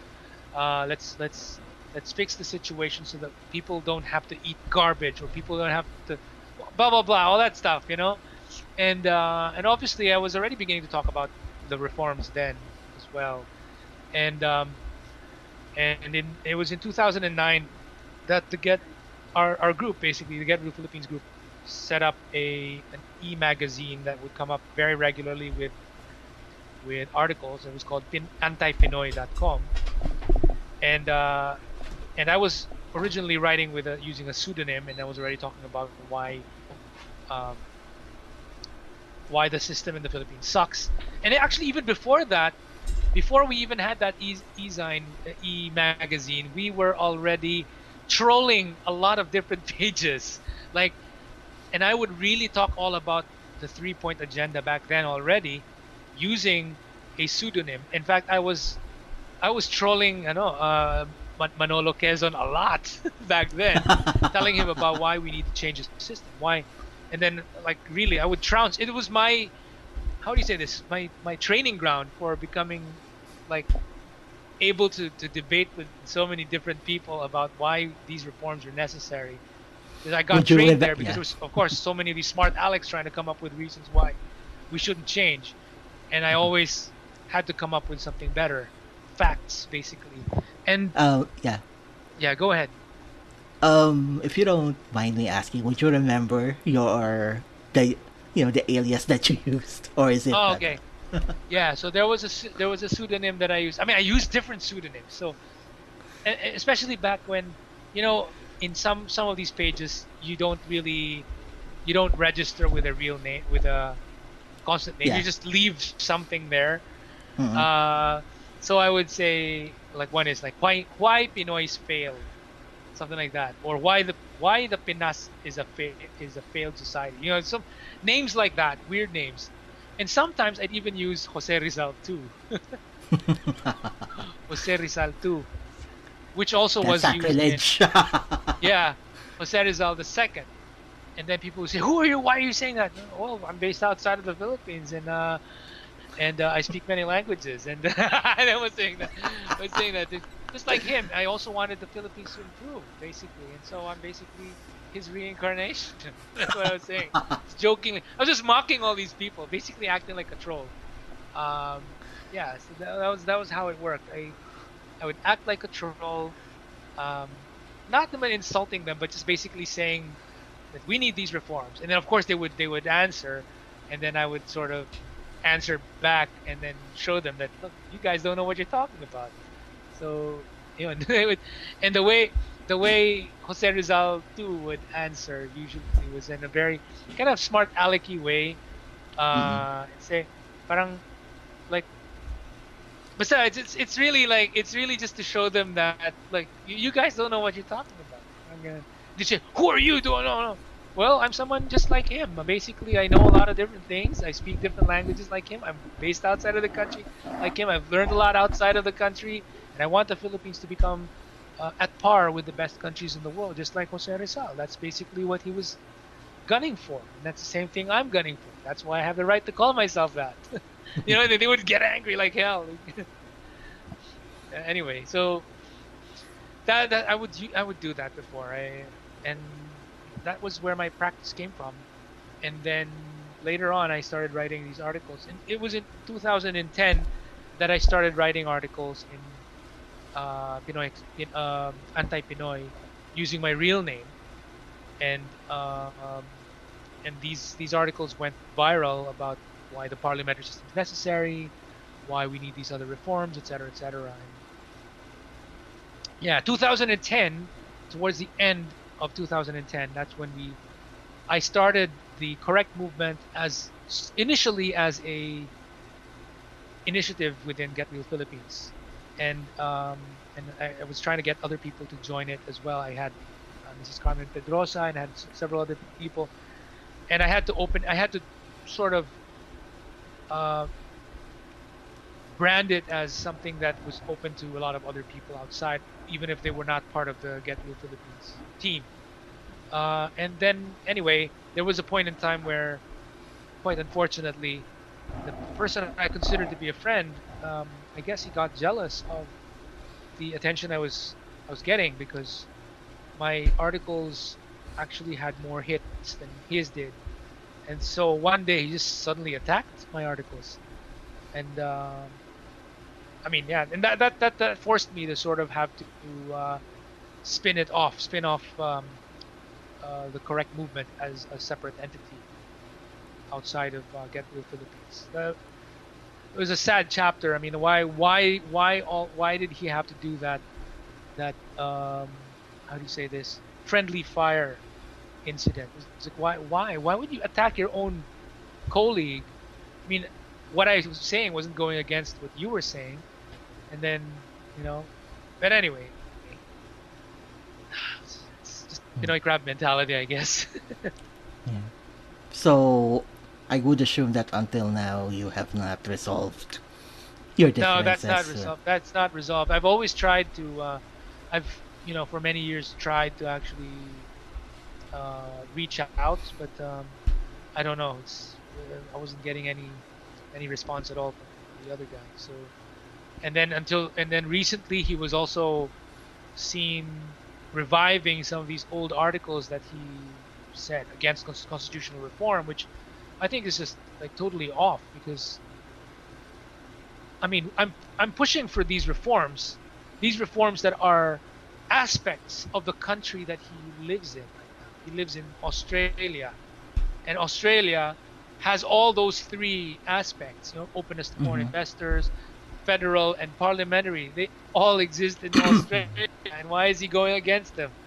Uh, let's let's let's fix the situation so that people don't have to eat garbage or people don't have to blah blah blah all that stuff. You know, and uh, and obviously I was already beginning to talk about the reforms then as well, and um, and in, it was in 2009 that the get our, our group basically the get real philippines group set up a an e-magazine that would come up very regularly with with articles it was called Pin, antipinoy.com and uh, and i was originally writing with a, using a pseudonym and i was already talking about why um, why the system in the philippines sucks. And actually even before that before we even had that e e-zine e magazine we were already trolling a lot of different pages. Like and i would really talk all about the three point agenda back then already using a pseudonym. In fact i was i was trolling i know uh, Man- manolo quezon a lot back then telling him about why we need to change the system why. And then like really i would trounce. It was my how do you say this? My my training ground for becoming like able to, to debate with so many different people about why these reforms are necessary. Because i got Would trained there because yeah. there was of course so many of these smart alex trying to come up with reasons why we shouldn't change and i always had to come up with something better facts basically And Uh, yeah. yeah, go ahead. Um, if you don't mind me asking, would you remember your the you know the alias that you used, or is it? Oh, okay. yeah, so there was a there was a pseudonym that I used. I mean, I used different pseudonyms. So, especially back when, you know, in some some of these pages, you don't really, you don't register with a real name with a constant name. Yeah. You just leave something there. Mhm. Uh, so I would say like one is like why why Pinoy's failed, something like that, or why the why the Pinas is a fa- is a failed society. You know, some names like that, weird names, and sometimes I'd even use Jose Rizal too. Jose Rizal too, which also That's was used in, sacrilege. yeah, Jose Rizal the second. And then people would say, "Who are you? Why are you saying that?" Well, I'm based outside of the Philippines, and uh, and uh, I speak many languages. And I was saying that, I was saying that just like him, I also wanted the Philippines to improve, basically. And so I'm basically his reincarnation. That's what I was saying. Jokingly, I was just mocking all these people, basically acting like a troll. Um, yeah, so that, that was that was how it worked. I I would act like a troll, um, not them insulting them, but just basically saying that we need these reforms. And then of course they would they would answer, and then I would sort of answer back and then show them that look, you guys don't know what you're talking about. So you know, they would, and the way the way Jose Rizal too would answer usually was in a very kind of smart alecky way. Uh, and say, parang like Besides, it's it's really like it's really just to show them that like you, you guys don't know what you're talking about. I'm gonna. They say, "Who are you?" Don't know. Well, I'm someone just like him. Basically, I know a lot of different things. I speak different languages like him. I'm based outside of the country like him. I've learned a lot outside of the country, and I want the Philippines to become uh, at par with the best countries in the world, just like Jose Rizal. That's basically what he was gunning for, and that's the same thing I'm gunning for. That's why I have the right to call myself that. you know, they, they would get angry like hell. anyway, so that, that I would I would do that before I and that was where my practice came from. And then later on, I started writing these articles. And it was in 2010 that I started writing articles in uh, Pinoy, in, um, anti-Pinoy, using my real name. And uh, um, and these these articles went viral about why the parliamentary system is necessary, why we need these other reforms, etc., etc. Yeah, 2010, towards the end of 2010, that's when we, I started the correct movement as initially as a initiative within Get Real Philippines, and um, and I, I was trying to get other people to join it as well. I had uh, Mrs. Carmen Pedrosa and I had several other people, and I had to open, I had to sort of uh, brand it as something that was open to a lot of other people outside, even if they were not part of the Get Real Philippines team. Uh, and then, anyway, there was a point in time where, quite unfortunately, the person I considered to be a friend, um, I guess he got jealous of the attention I was I was getting because my articles actually had more hits than his did, and so one day he just suddenly attacked my articles, and um I mean yeah, and that, that that that forced me to sort of have to uh, spin it off, spin off um, uh, the correct movement as a separate entity outside of uh, Get Real Philippines. It was a sad chapter. I mean, why why why all why did he have to do that that um, how do you say this friendly fire incident? It's like why why why would you attack your own colleague? I mean, what I was saying wasn't going against what you were saying, and then you know, but anyway, it's just Pinoy crab mentality, I guess. Yeah. So, I would assume that until now you have not resolved your differences No, that's not uh, resolved. That's not resolved. I've always tried to. Uh, I've you know for many years tried to actually uh, reach out, but um, I don't know. It's uh, I wasn't getting any any response at all from the other guy. So, and then until and then recently he was also seen reviving some of these old articles that he said against constitutional reform, which I think is just like totally off because I mean, I'm I'm pushing for these reforms, these reforms that are aspects of the country that he lives in. He lives in Australia, and Australia has all those three aspects. You know, openness to foreign Mhm. investors, federal and parliamentary. They all exist in Australia, and why is he going against them?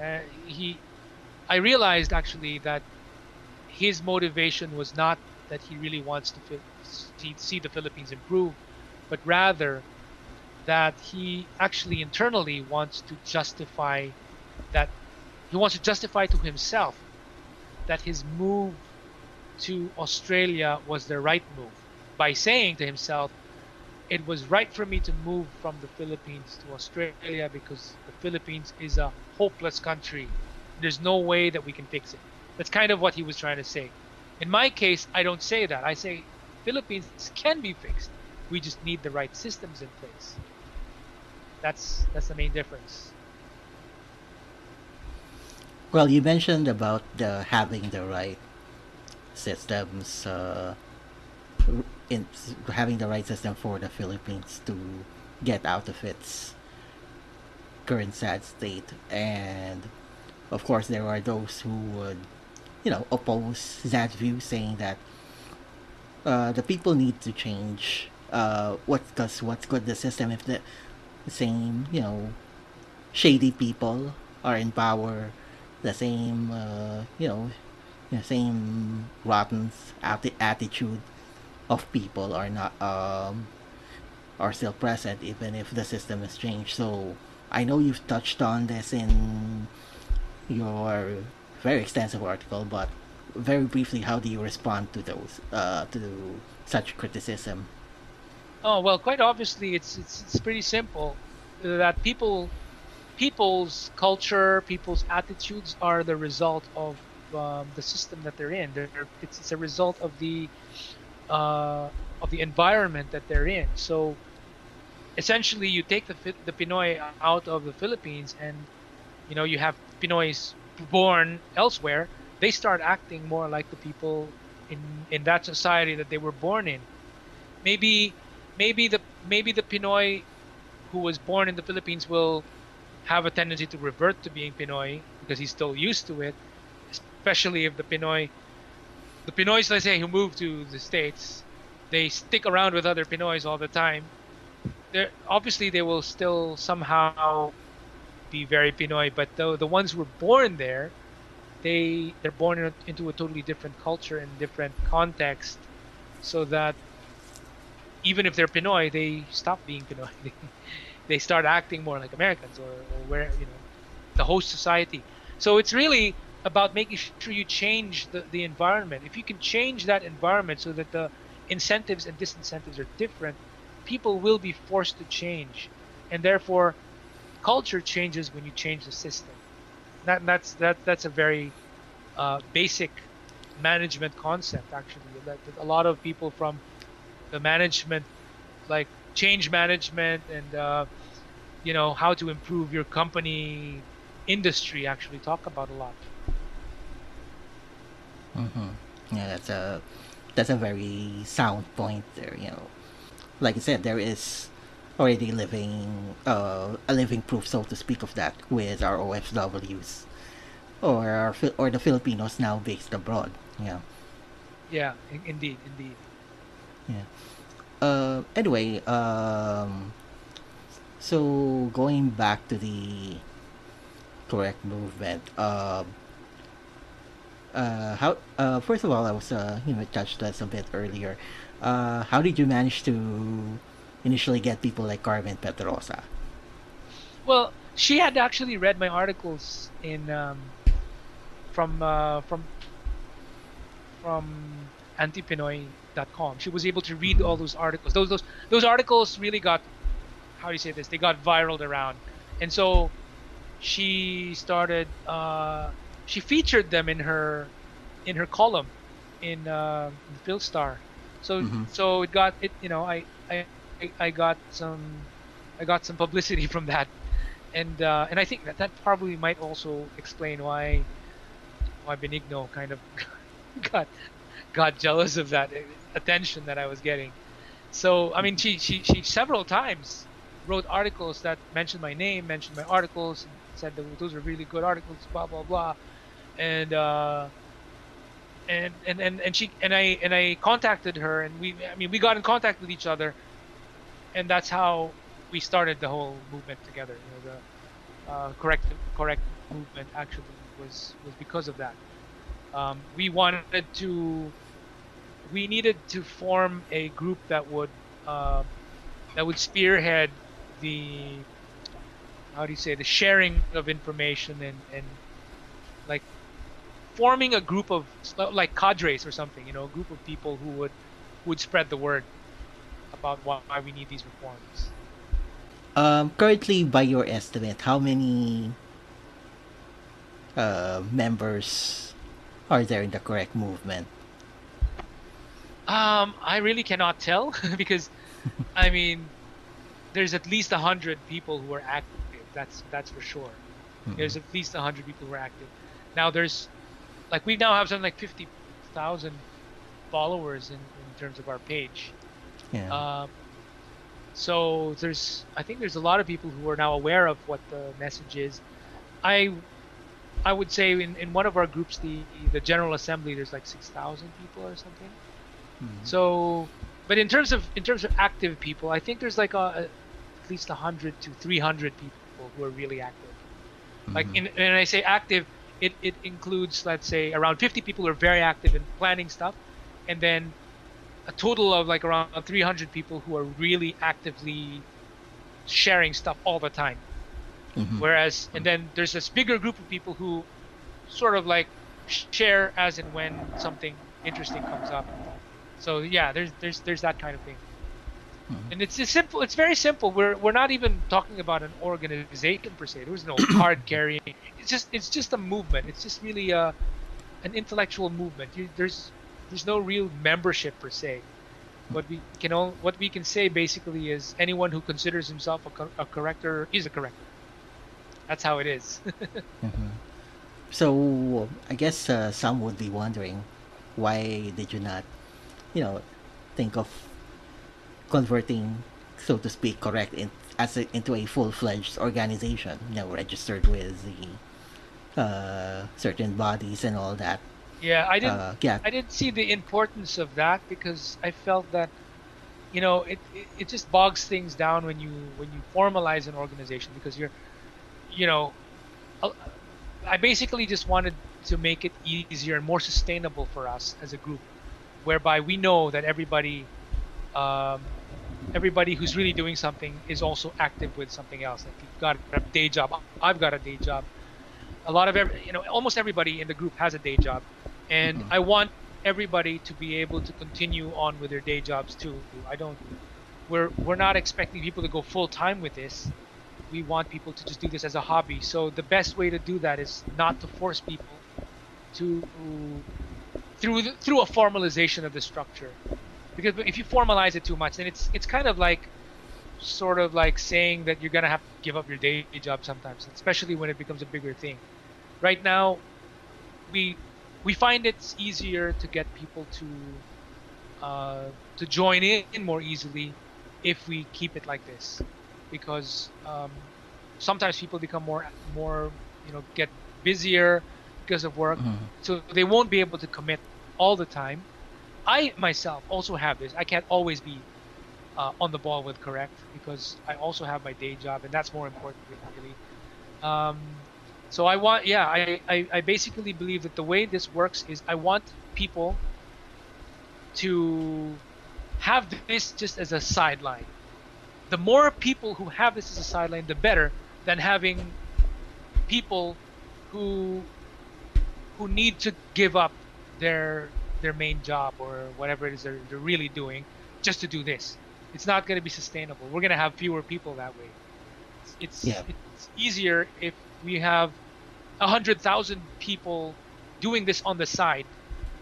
Uh, he, I realized actually that his motivation was not that he really wants to see, see the Philippines improve, but rather that he actually internally wants to justify that he wants to justify to himself that his move to Australia was the right move by saying to himself it was right for me to move from the Philippines to Australia because the Philippines is a hopeless country. There's no way that we can fix it. That's kind of what he was trying to say. In my case, I don't say that. I say Philippines can be fixed. We just need the right systems in place. That's that's the main difference. Well, you mentioned about the having the right systems, uh, in having the right system for the Philippines to get out of its current sad state, and of course there are those who would, you know, oppose that view, saying that uh, the people need to change. Uh, what because what's good the system if the same you know shady people are in power the same uh, you know the same rotten atti- attitude of people are not um, are still present even if the system has changed so i know you've touched on this in your very extensive article but very briefly how do you respond to those uh, to such criticism Oh well, quite obviously, it's it's, it's pretty simple. That people, people's culture, people's attitudes are the result of um, the system that they're in. They're, it's, it's a result of the uh, of the environment that they're in. So essentially, you take the the Pinoy out of the Philippines, and you know you have Pinoys born elsewhere. They start acting more like the people in in that society that they were born in. Maybe maybe the maybe the Pinoy who was born in the Philippines will have a tendency to revert to being Pinoy because he's still used to it. Especially if the Pinoy, the Pinoys, let's say, who move to the states, they stick around with other Pinoys all the time. They're obviously they will still somehow be very Pinoy, but the the ones who were born there, they they're born in a, into a totally different culture and different context, so that even if they're Pinoy, they stop being Pinoy. They, start acting more like Americans or, or where you know the host society. So it's really about making sure you change the, the environment. If you can change that environment so that the incentives and disincentives are different, people will be forced to change, and therefore culture changes when you change the system. That that's that that's a very uh, basic management concept actually. That, that a lot of people from the management like change management and uh, you know how to improve your company industry actually talk about a lot Mm-hmm. Yeah, that's a that's a very sound point there. You know, like I said, there is already living uh, a living proof, so to speak, of that with our OFWs or our or the Filipinos now based abroad. Yeah, yeah in- indeed indeed yeah. Uh, anyway, um, so going back to the correct movement. Um, uh, how uh, first of all, I was uh, you know touched this a bit earlier. Uh, how did you manage to initially get people like Carmen Pedrosa? well she had actually read my articles in um, from uh, from from antipinoy.com she was able to read all those articles those those those articles really got how do you say this they got viraled around and so she started uh, she featured them in her in her column in uh, the Phil Star so Mhm. so it got it you know I, I I got some I got some publicity from that and uh, and I think that that probably might also explain why why Benigno kind of got got jealous of that attention that I was getting. So I mean, she she she several times wrote articles that mentioned my name, mentioned my articles, said that those are really good articles, blah blah blah, and uh, and and and and she and I and I contacted her, and we I mean we got in contact with each other, and that's how we started the whole movement together. You know, the uh, correct correct movement actually was was because of that. Um, we wanted to we needed to form a group that would uh, that would spearhead the how do you say the sharing of information and and forming a group of like cadres or something you know a group of people who would would spread the word about why, we need these reforms um, currently by your estimate how many uh, members are there in the correct movement um, I really cannot tell because, I mean, there's at least a hundred people who are active. That's that's for sure. Mm-hmm. There's at least a hundred people who are active. Now there's, like we now have something like fifty thousand followers in, in terms of our page. Yeah. Um, so there's, I think there's a lot of people who are now aware of what the message is. I, I would say in, in one of our groups, the the General Assembly, there's like six thousand people or something. Mm-hmm. So, but in terms of in terms of active people, I think there's like a, a at least 100 to 300 people who are really active. Mm-hmm. Like, in, when I say active, it, it includes let's say around 50 people who are very active in planning stuff, and then a total of like around 300 people who are really actively sharing stuff all the time. Mm-hmm. Whereas, and then there's this bigger group of people who sort of like share as and when something interesting comes up. So yeah, there's there's there's that kind of thing. Mm-hmm. And it's, it's simple. It's very simple. We're we're not even talking about an organization per se. There's no card carrying. It's just it's just a movement. It's just really a an intellectual movement. You, there's there's no real membership per se. What we can all, what we can say basically is anyone who considers himself a, co- a corrector is a corrector. That's how it is. mm-hmm. So I guess uh, some would be wondering why did you not you know, think of converting, so to speak, correct in, as a, into a full-fledged organization, you know, registered with the uh, certain bodies and all that. Yeah, I didn't. Uh, yeah. I didn't see the importance of that because I felt that, you know, it, it it just bogs things down when you when you formalize an organization because you're, you know, I basically just wanted to make it easier and more sustainable for us as a group whereby we know that everybody um, everybody who's really doing something is also active with something else. Like you've got a day job. I've got a day job. A lot of every, you know, almost everybody in the group has a day job, and mm-hmm. I want everybody to be able to continue on with their day jobs too. I don't. We're we're not expecting people to go full time with this. We want people to just do this as a hobby. So the best way to do that is not to force people to through the, through a formalization of the structure. Because if you formalize it too much, then it's it's kind of like sort of like saying that you're gonna have to give up your day job sometimes, especially when it becomes a bigger thing. Right now, we we find it's easier to get people to uh, to join in more easily if we keep it like this, because um, sometimes people become more more you know get busier because of work, mm-hmm. so they won't be able to commit all the time. I myself also have this. I can't always be uh, on the ball with correct because I also have my day job, and that's more important, really. Um, so I want, yeah, I, I, I basically believe that the way this works is I want people to have this just as a sideline. The more people who have this as a sideline, the better than having people who who need to give up their their main job or whatever it is they're, they're really doing just to do this. It's not going to be sustainable. We're going to have fewer people that way. It's it's, yeah. it's easier if we have a hundred thousand people doing this on the side,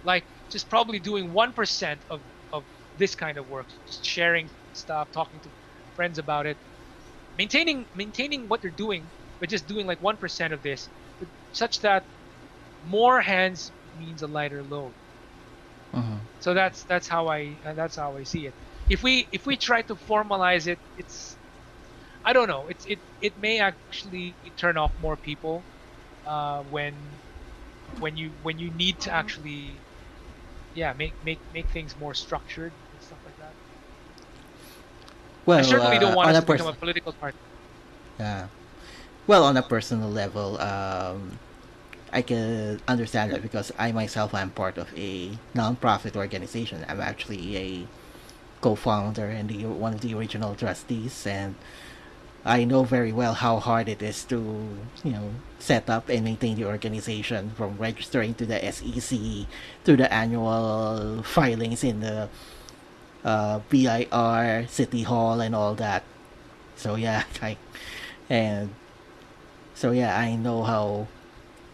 like just probably doing one percent of of this kind of work, just sharing stuff, talking to friends about it, maintaining maintaining what they're doing, but just doing like one percent of this, such that more hands means a lighter load. Uh-huh. So that's that's how I uh, that's how I see it. If we if we try to formalize it, it's I don't know. It's it it may actually turn off more people uh, when when you when you need to actually yeah make make make things more structured and stuff like that. Well, I certainly don't uh, want on us a to become a political party. Yeah. Well, on a personal level, um, I can understand that because I myself am part of a non-profit organization. I'm actually a co-founder and the, one of the original trustees, and I know very well how hard it is to, you know, set up and maintain the organization from registering to the SEC to the annual filings in the uh, BIR, City Hall, and all that. So yeah, I and so yeah, I know how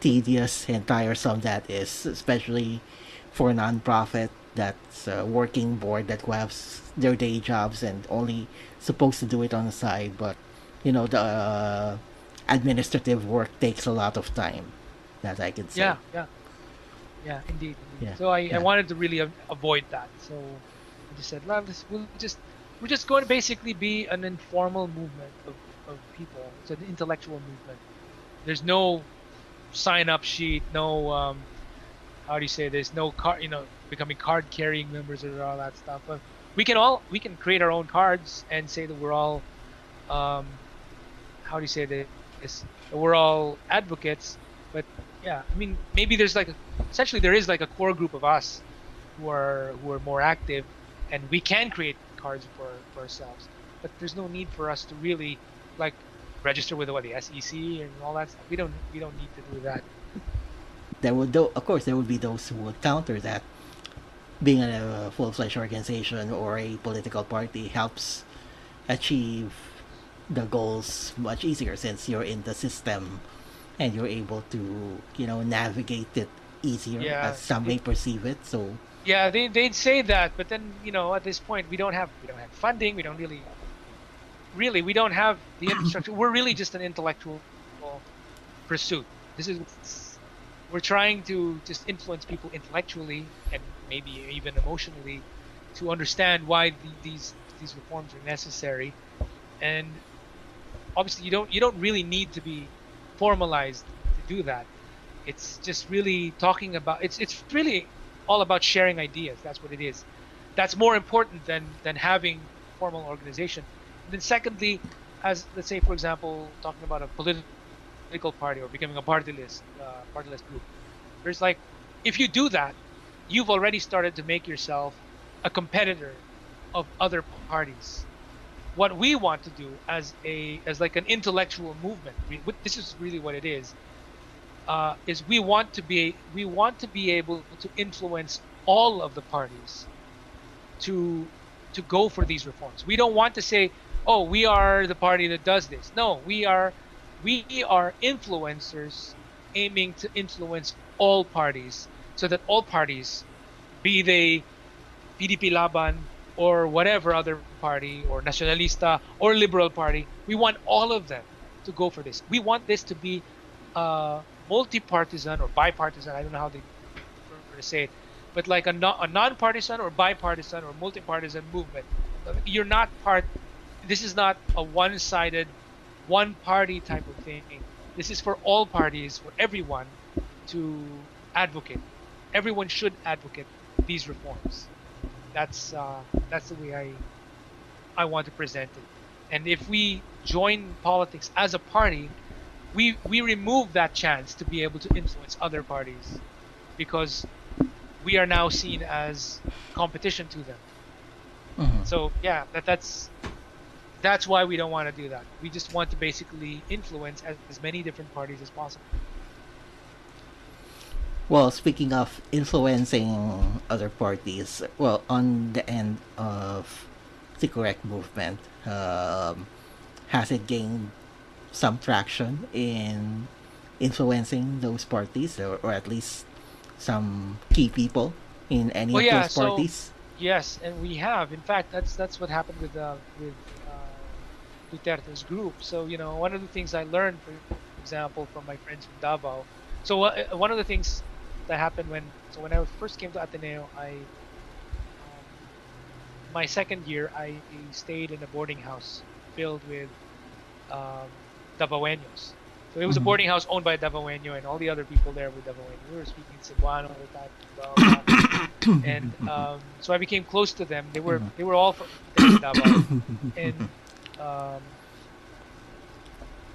tedious and tiresome that is, especially for a non-profit that's a working board that who have their day jobs and only supposed to do it on the side, but you know the uh, administrative work takes a lot of time. That I can say. Yeah, yeah, yeah, indeed. indeed. Yeah, So I, yeah. I wanted to really avoid that. So I just said, "Love this. We'll just we're just going to basically be an informal movement of, of people. It's an intellectual movement. There's no sign up sheet, no um, how do you say? There's no card, you know, becoming card carrying members or all that stuff. But we can all we can create our own cards and say that we're all um, how do you say this? We're all advocates. But yeah, I mean, maybe there's like essentially there is like a core group of us who are who are more active, and we can create cards for, for ourselves. But there's no need for us to really like register with what the SEC and all that stuff. We don't we don't need to do that. there would though of course there would be those who would counter that being a full-fledged organization or a political party helps achieve the goals much easier since you're in the system and you're able to you know navigate it easier Yeah, as some may perceive it so Yeah, they they'd say that, but then you know at this point we don't have we don't have funding. We don't really, really we don't have the infrastructure. We're really just an intellectual pursuit. This is we're trying to just influence people intellectually and maybe even emotionally to understand why the, these these reforms are necessary, and obviously you don't you don't really need to be formalized to do that. It's just really talking about it's it's really all about sharing ideas. That's what it is. That's more important than than having formal organization. Then secondly, as let's say for example, talking about a political party or becoming a party list uh, party list group. There's like, if you do that, you've already started to make yourself a competitor of other parties. What we want to do as a as like an intellectual movement, we, this is really what it is, uh, is we want to be we want to be able to influence all of the parties to to go for these reforms. We don't want to say, "Oh, we are the party that does this." No, we are we are influencers aiming to influence all parties so that all parties, be they PDP Laban or whatever other party or Nacionalista or Liberal Party, we want all of them to go for this. We want this to be uh, multi-partisan or bipartisan. I don't know how they prefer to say it, but like a, non- a non-partisan or bipartisan or multi-partisan movement. You're not part. This is not a one-sided, one-party type of thing. This is for all parties, for everyone to advocate. Everyone should advocate these reforms. That's uh, that's the way I I want to present it. And if we join politics as a party, we we remove that chance to be able to influence other parties because we are now seen as competition to them. mhm. So yeah, that that's that's why we don't want to do that. We just want to basically influence as, as many different parties as possible. Well, speaking of influencing other parties, well, on the end of the correct movement, um, has it gained some traction in influencing those parties, or, or at least some key people in any Well, of yeah, those so- parties? Yes, and we have. In fact, that's that's what happened with uh, with Duterte's group. So you know, one of the things I learned, for example, from my friends from Davao. So uh, one of the things that happened when so when I first came to Ateneo, I um, my second year I stayed in a boarding house filled with um, Davaoenos. So it was a Mhm. boarding house owned by Davaoeno, and all the other people there were Davaoeno. We were speaking Cebuano all the time. blah, blah, blah. and um, so I became close to them. They were they were all from Davao, and um,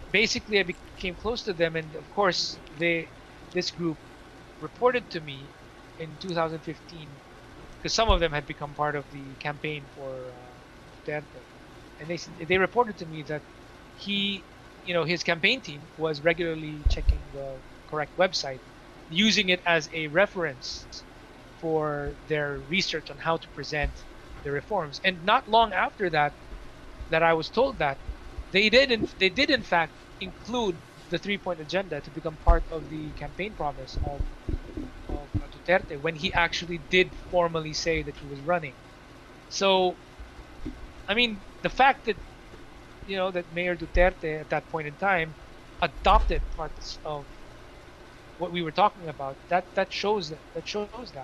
basically I became close to them. And of course, they this group reported to me in 2015 because some of them had become part of the campaign for uh, Duterte, and they they reported to me that he, you know, his campaign team was regularly checking the correct website, using it as a reference for their research on how to present the reforms. And not long after that, that I was told that they did in, they did in fact include the three-point agenda to become part of the campaign promise of, of uh, Duterte when he actually did formally say that he was running. So, I mean, the fact that you know that Mayor Duterte at that point in time adopted parts of what we were talking about that that shows that that shows that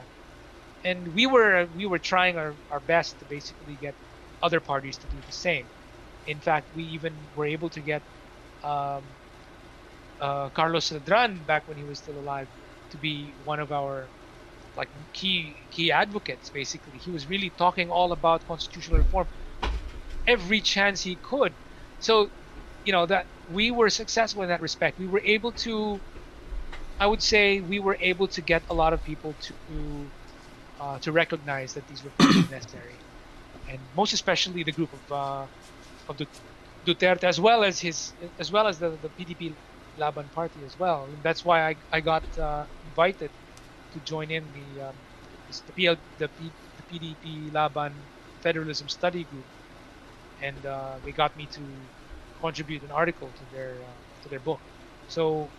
and we were we were trying our, our best to basically get other parties to do the same. In fact we even were able to get um, uh, Carlos Celdran back when he was still alive to be one of our like key key advocates basically. He was really talking all about constitutional reform every chance he could. So you know that we were successful in that respect. We were able to i would say we were able to get a lot of people to uh, to recognize that these are necessary and most especially the group of uh, of Duterte as well as his as well as the, the PDP Laban party as well and that's why I, I got uh, invited to join in the um, the, PL, the, P, the PDP Laban Federalism Study Group and uh, they got me to contribute an article to their uh, to their book. So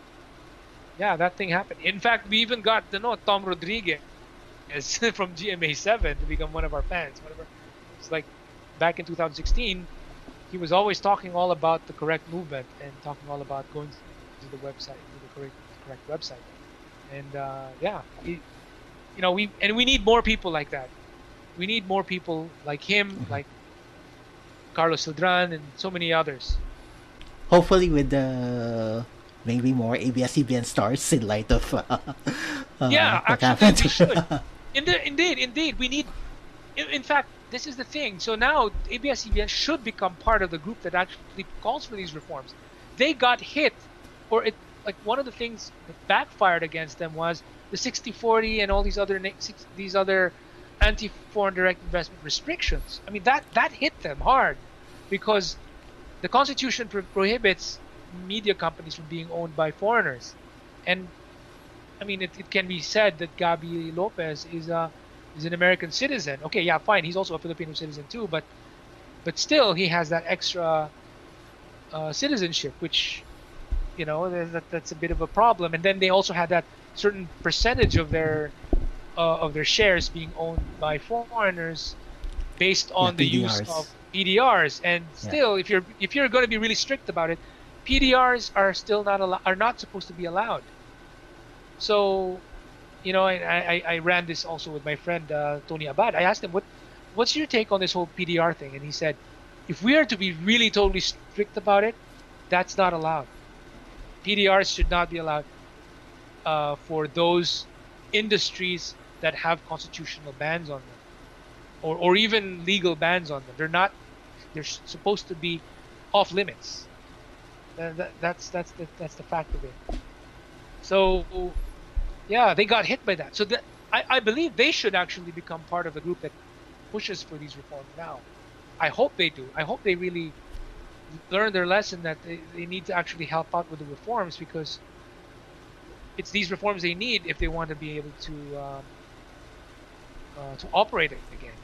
yeah, that thing happened. In fact, we even got you know Tom Rodriguez from GMA7 to become one of our fans. Whatever. It's like back in 2016, he was always talking all about the correct movement and talking all about going to the website, to the correct correct website. And uh, yeah, he, you know we and we need more people like that. We need more people like him, Mhm. like Carlos Celdran, and so many others. Hopefully, with the maybe more ABS-CBN stars in light of uh, uh, yeah, actually, we should. Indeed, indeed, indeed, we need. In, in fact, this is the thing. So now ABS-CBN should become part of the group that actually calls for these reforms. They got hit, or it like one of the things that backfired against them was the 60-40 and all these other these other anti-foreign direct investment restrictions. I mean that that hit them hard because the Constitution pro- prohibits media companies from being owned by foreigners, and I mean, it, it can be said that Gabby Lopez is a is an American citizen. Okay, yeah, fine. He's also a Filipino citizen too, but but still he has that extra uh, citizenship, which you know that, that's a bit of a problem. And then they also had that certain percentage of their uh, of their shares being owned by foreigners based on the use of PDRs. And still, if you're if you're going to be really strict about it, PDRs are still not allo- are not supposed to be allowed. So, you know, I, I, ran this also with my friend uh, Tony Abad. I asked him, "What, what's your take on this whole PDR thing?" And he said, "If we are to be really totally strict about it, that's not allowed. PDRs should not be allowed uh, for those industries that have constitutional bans on them, or or even legal bans on them. They're not. They're supposed to be off limits. That, that, that's that's the that's the fact of it. So, yeah, they got hit by that. So that I, I believe they should actually become part of the group that pushes for these reforms now. I hope they do. I hope they really learn their lesson that they, they need to actually help out with the reforms because it's these reforms they need if they want to be able to um, uh, to operate it again.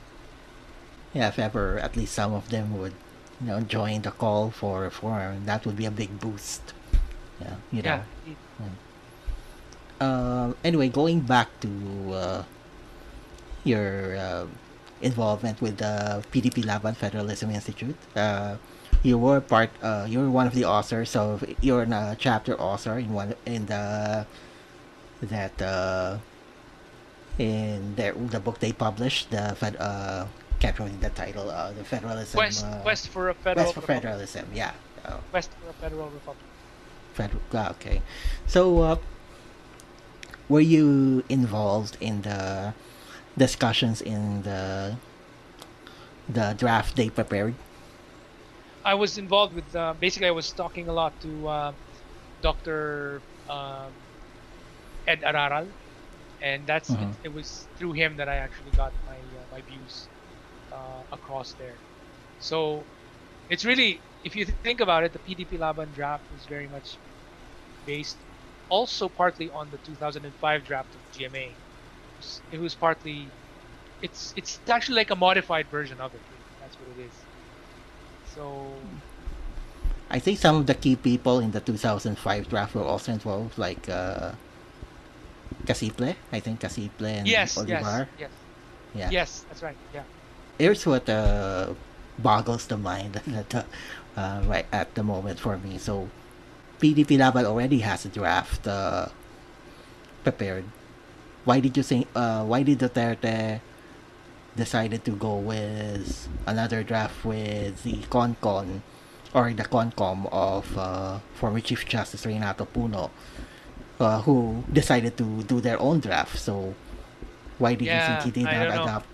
yeah, if ever at least some of them would, you know, join the call for reform, that would be a big boost. Yeah, you know. Yeah. Uh, anyway, going back to uh, your uh, involvement with the PDP Laban Federalism Institute, uh, you were part. Uh, you were one of the authors of. You're a chapter author in one in the that uh, in the the book they published the fed, uh, can't remember the title. Uh, the federalism. Quest Quest for a federal Quest for Republic. Federalism, yeah. Oh. West Federal Republic. Federal. ah, okay. So, uh, were you involved in the discussions in the the draft they prepared? I was involved with uh, basically I was talking a lot to uh, Dr. Um, Ed Araral, and that's Mhm. it, it was through him that I actually got my uh, my views uh, across there. So it's really if you think about it, the PDP Laban draft was very much based also partly on the 2005 draft of GMA. It was, partly it's it's actually like a modified version of it. That's what it is. So I think some of the key people in the 2005 draft were also involved, like uh, Casiple. I think Casiple and yes, Olivar. yes, yes, Yeah. yes, that's right. Yeah. Here's what uh, boggles the mind at the, uh, right at the moment for me. So, PDP Laban already has a draft uh, prepared. Why did you think? Uh, why did Duterte decided to go with another draft with the CONCON or the CONCOM of uh, former Chief Justice Renato Puno, uh, who decided to do their own draft? So, why did Yeah, you think he did I not adopt?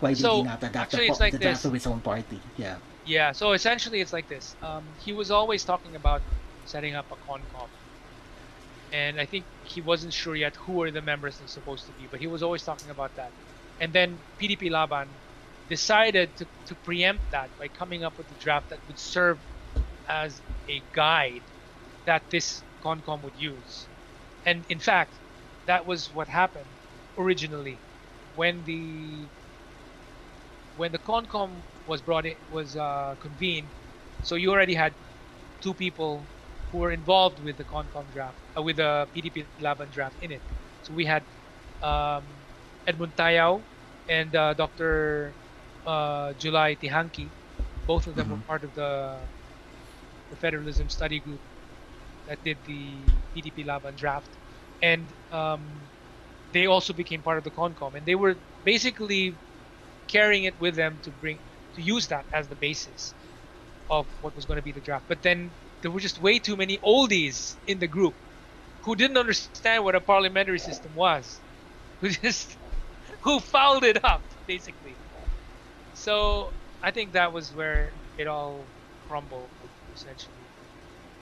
Why did So, he not adapt actually, the, it's like the draft this. of his own party? Yeah. Yeah. So essentially, it's like this. Um, he was always talking about setting up a concom, and I think he wasn't sure yet who are the members supposed to be, but he was always talking about that. And then PDP Laban decided to, to preempt that by coming up with a draft that would serve as a guide that this concom would use. And in fact, that was what happened originally when the when the concom was brought in was uh, convened so you already had two people who were involved with the concom draft uh, with the pdp laban draft in it so we had um, edmund tayao and uh, dr uh, julio teehankee both of them were Mhm. part of the, the federalism study group that did the pdp laban draft and um, they also became part of the concom and they were basically carrying it with them to bring to use that as the basis of what was going to be the draft. But then there were just way too many oldies in the group who didn't understand what a parliamentary system was, who just who fouled it up basically. So I think that was where it all crumbled essentially.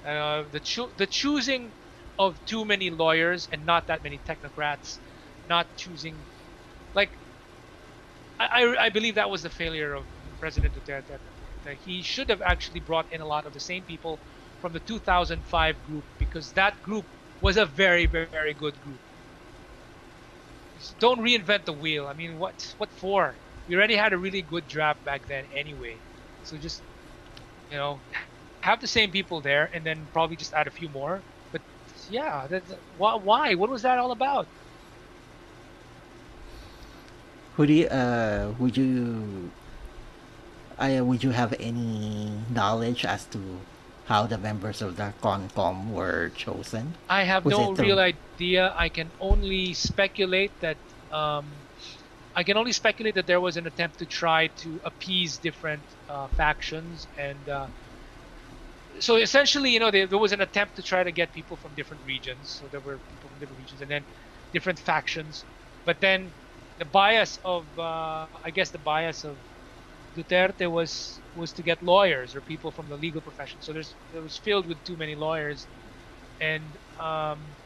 Uh, the cho- the choosing of too many lawyers and not that many technocrats, not choosing like I, I, I believe that was the failure of President Duterte. That he should have actually brought in a lot of the same people from the 2005 group because that group was a very, very, very good group. Don't reinvent the wheel. I mean, what what for? We already had a really good draft back then anyway. So just, you know, have the same people there and then probably just add a few more. But yeah, that, why? What was that all about? Would you, uh, would you, I, would you have any knowledge as to how the members of the CONCOM were chosen? I have Was no real idea. I can only speculate that um, I can only speculate that there was an attempt to try to appease different uh, factions, and uh, so essentially, you know, there, there was an attempt to try to get people from different regions. So there were people from different regions, and then different factions. But then the bias of, uh, I guess, the bias of Duterte was was to get lawyers or people from the legal profession. So there's it was filled with too many lawyers, and um,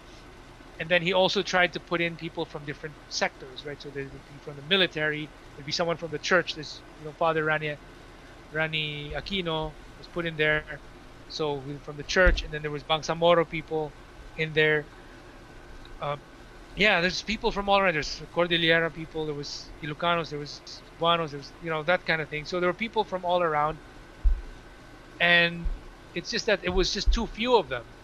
and then he also tried to put in people from different sectors, right? So there would be from the military, there'd be someone from the church. There's you know Father Rani Rani Aquino was put in there, so from the church, and then there was Bangsamoro people in there. Um, yeah, there's people from all around. There's Cordillera people. There was Ilocanos. There was Cebuanos. There was you know that kind of thing. So there were people from all around, and it's just that it was just too few of them.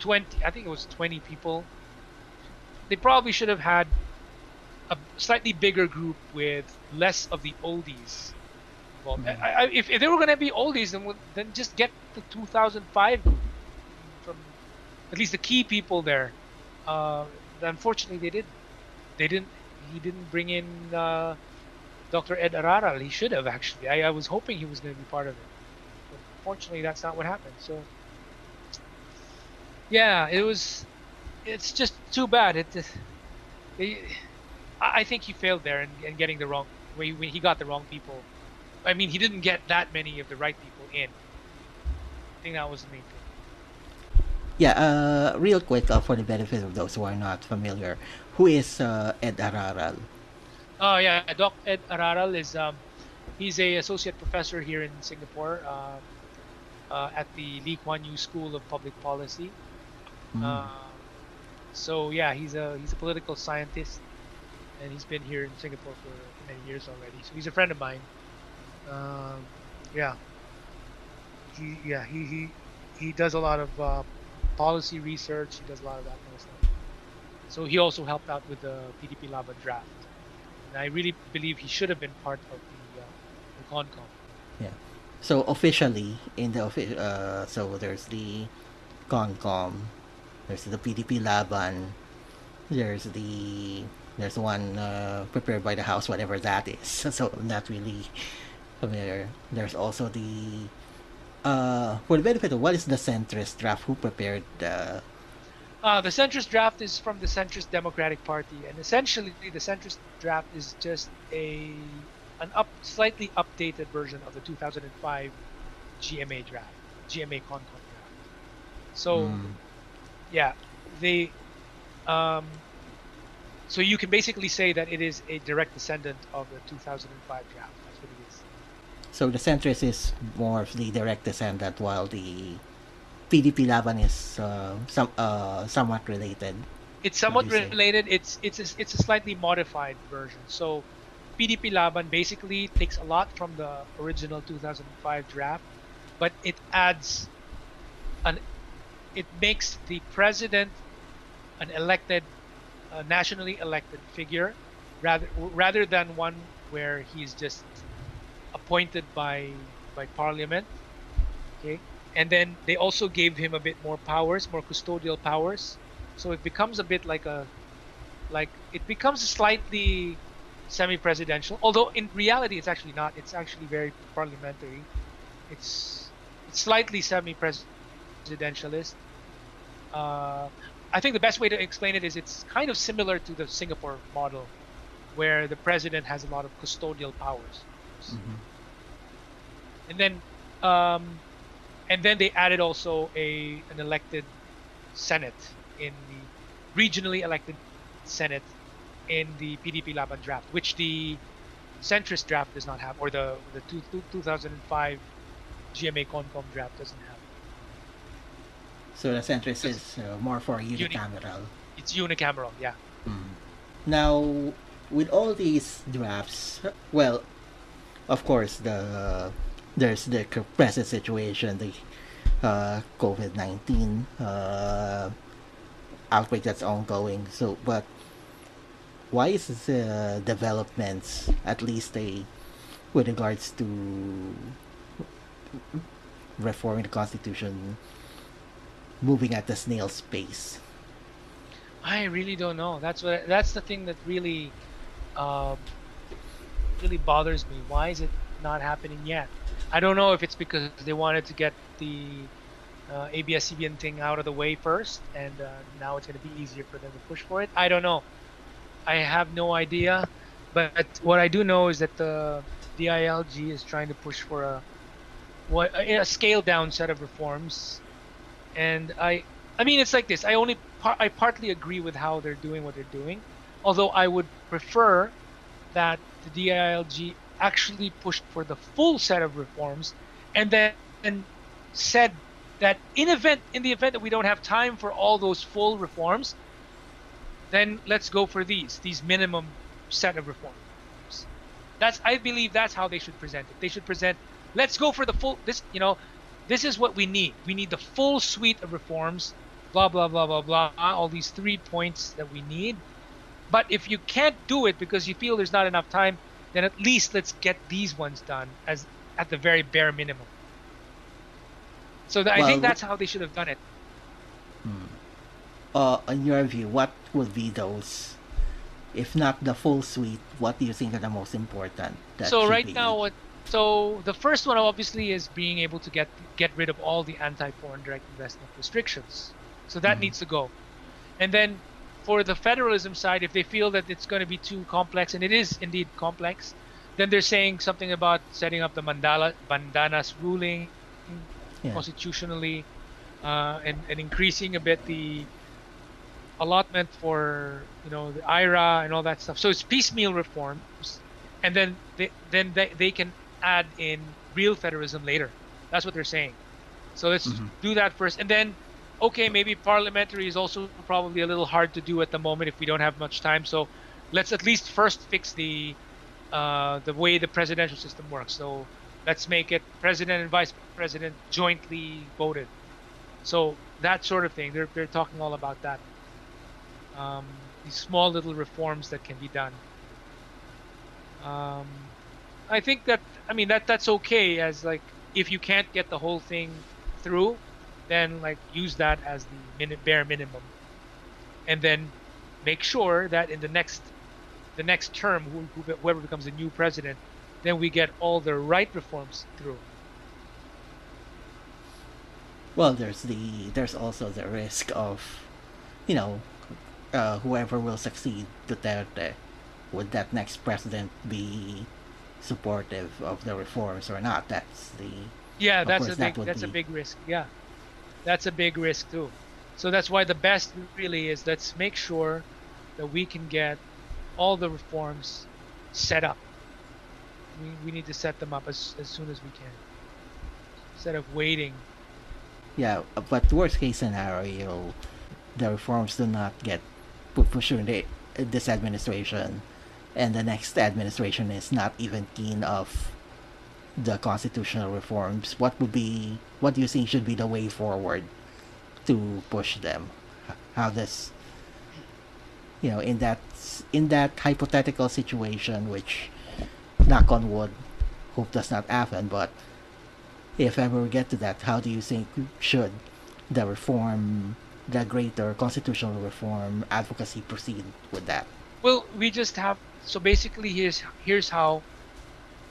Twenty, I think it was twenty people. They probably should have had a slightly bigger group with less of the oldies. involved. Mhm. I, I, if, if they were going to be oldies, then then just get the 2005 group from at least the key people there. Uh, unfortunately, they didn't. They didn't. He didn't bring in uh, Dr. Ed Araral. He should have actually. I, I was hoping he was going to be part of it. But unfortunately, that's not what happened. So, yeah, it was. It's just too bad. It. it I think he failed there in, in getting the wrong. When he, he got the wrong people. I mean, he didn't get that many of the right people in. I think that was the main thing. Yeah, uh, real quick uh, for the benefit of those who are not familiar, who is uh, Ed Araral? Oh yeah, Doc Ed Araral is um, he's a associate professor here in Singapore uh, uh, at the Lee Kuan Yew School of Public Policy. Mm. So yeah, he's a he's a political scientist, and he's been here in Singapore for many years already. So he's a friend of mine. Um, yeah. He yeah he he he does a lot of uh, policy research. He does a lot of that kind of stuff. So he also helped out with the PDP Laban draft, and I really believe he should have been part of the, uh, the CONCOM. Yeah. So officially in the uh, so there's the CONCOM, there's the PDP Laban, there's the there's one uh, prepared by the House, whatever that is. So not really familiar. There's also the uh, for the benefit of what is the centrist draft? Who prepared the? Uh, the centrist draft is from the centrist Democratic Party, and essentially the centrist draft is just a an up slightly updated version of the 2005 GMA draft, GMA Concom draft. So, Mm. yeah, they. Um, so you can basically say that it is a direct descendant of the 2005 draft. That's what it is. So the centrist is more of the direct descendant, while the PDP Laban is uh, some uh, somewhat related. It's somewhat you say? related. It's it's a, it's a slightly modified version. So PDP Laban basically takes a lot from the original 2005 draft, but it adds an it makes the president an elected, a nationally elected figure, rather rather than one where he's just appointed by by parliament. Okay, and then they also gave him a bit more powers, more custodial powers. So it becomes a bit like a like it becomes slightly semi-presidential. Although in reality, it's actually not. It's actually very parliamentary. It's it's slightly semi-presidentialist. Uh, I think the best way to explain it is it's kind of similar to the Singapore model, where the president has a lot of custodial powers, and then um, and then they added also a an elected senate in the regionally elected senate in the PDP Laban draft, which the centrist draft does not have, or the the two, two, 2005 GMA Concom draft doesn't have. So the centrist is uh, more for unicameral. It's unicameral, yeah. Mm. Now, with all these drafts, well, of course, the there's the present situation, the uh, COVID nineteen uh, outbreak that's ongoing. So, but why is the developments, at least a with regards to reforming the constitution, moving at the snail's pace? I really don't know. That's what that's the thing that really um, really bothers me. Why is it not happening yet? I don't know if it's because they wanted to get the uh, ABS-CBN thing out of the way first, and uh, now it's going to be easier for them to push for it. I don't know. I have no idea. But what I do know is that the DILG is trying to push for a what a scaled down set of reforms, and I I mean it's like this. I only par- I partly agree with how they're doing what they're doing, although I would prefer that the DILG actually pushed for the full set of reforms, and then and said that in event in the event that we don't have time for all those full reforms, then let's go for these these minimum set of reforms. That's I believe that's how they should present it. They should present let's go for the full this you know this is what we need. We need the full suite of reforms, blah blah blah blah blah, all these three points that we need. But if you can't do it because you feel there's not enough time, then at least let's get these ones done as at the very bare minimum. So th- I think that's how they should have done it. uh, in your view, what would be those? If not the full suite, what do you think are the most important? That so right now what So the first one obviously is being able to get get rid of all the anti-foreign direct investment restrictions. So that Mhm. needs to go. And then for the federalism side, if they feel that it's going to be too complex, and it is indeed complex, then they're saying something about setting up the mandala Mandanas ruling Yeah. constitutionally, uh, and and increasing a bit the allotment for you know the IRA and all that stuff. So it's piecemeal reforms, and then they, then they, they can add in real federalism later. That's what they're saying. So let's Mhm. do that first, and then okay, maybe parliamentary is also probably a little hard to do at the moment if we don't have much time. So let's at least first fix the uh, the way the presidential system works. So let's make it president and vice president jointly voted. So that sort of thing. They're they're talking all about that. Um, these small little reforms that can be done. Um, I think that I mean that that's okay as like if you can't get the whole thing through, then like use that as the min- bare minimum, and then make sure that in the next the next term, who, who, whoever becomes the new president, then we get all the right reforms through. Well, there's the there's also the risk of, you know, uh, whoever will succeed Duterte, would that next president be supportive of the reforms or not? That's the Yeah, that's a big would that's a big risk. Yeah, that's a big risk too. So that's why the best really is let's make sure that we can get all the reforms set up. We, we need to set them up as, as soon as we can instead of waiting. yeah. But worst case scenario, the reforms do not get put pushed through the, this administration, and the next administration is not even keen of the constitutional reforms. What would be what do you think should be the way forward to push them? How this, you know, in that in that hypothetical situation, which, knock on wood, hope does not happen, but if ever we get to that, how do you think should the reform, the greater constitutional reform advocacy proceed with that? Well, we just have so basically here's here's how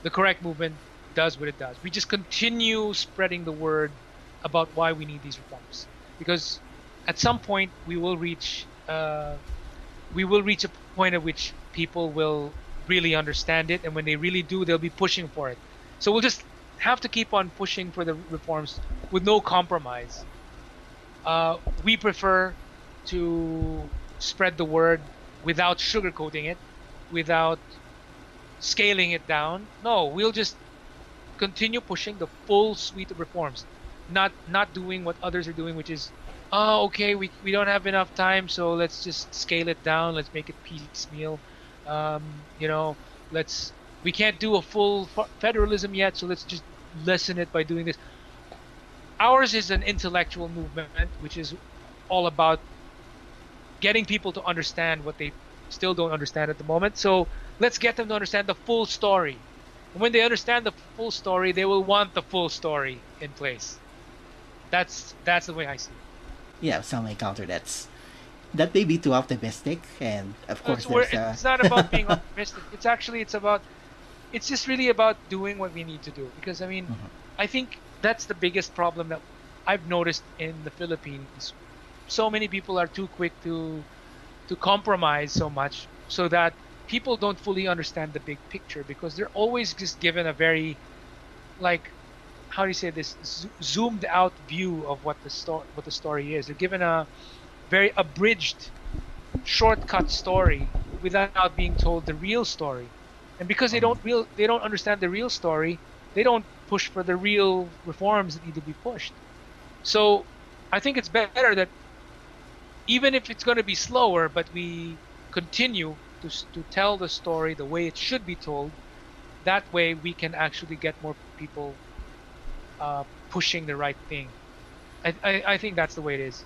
the correct movement does what it does. We just continue spreading the word about why we need these reforms. Because at some point we will reach uh, we will reach a point at which people will really understand it. And when they really do they'll be pushing for it. So we'll just have to keep on pushing for the reforms with no compromise. Uh, we prefer to spread the word without sugarcoating it without scaling it down. No we'll just continue pushing the full suite of reforms not not doing what others are doing which is oh okay we, we don't have enough time so let's just scale it down let's make it piecemeal. Um, you know let's we can't do a full fe- federalism yet so let's just lessen it by doing this. Ours is an intellectual movement which is all about getting people to understand what they still don't understand at the moment. So let's get them to understand the full story when they understand the full story they will want the full story in place that's that's the way i see it Yeah, some may counter that's that may be too optimistic, and of course it's, uh, it's not about being optimistic. It's actually it's about it's just really about doing what we need to do. Because I mean, Mhm. I think that's the biggest problem that I've noticed in the Philippines. So many people are too quick to to compromise so much, so that people don't fully understand the big picture because they're always just given a very like how do you say this zo- zoomed out view of what the story what the story is. They're given a very abridged shortcut story without being told the real story. And because they don't real they don't understand the real story, they don't push for the real reforms that need to be pushed. So I think it's better that even if it's going to be slower, but we continue to, to tell the story the way it should be told. That way, we can actually get more people uh, pushing the right thing. I, I, I think that's the way it is.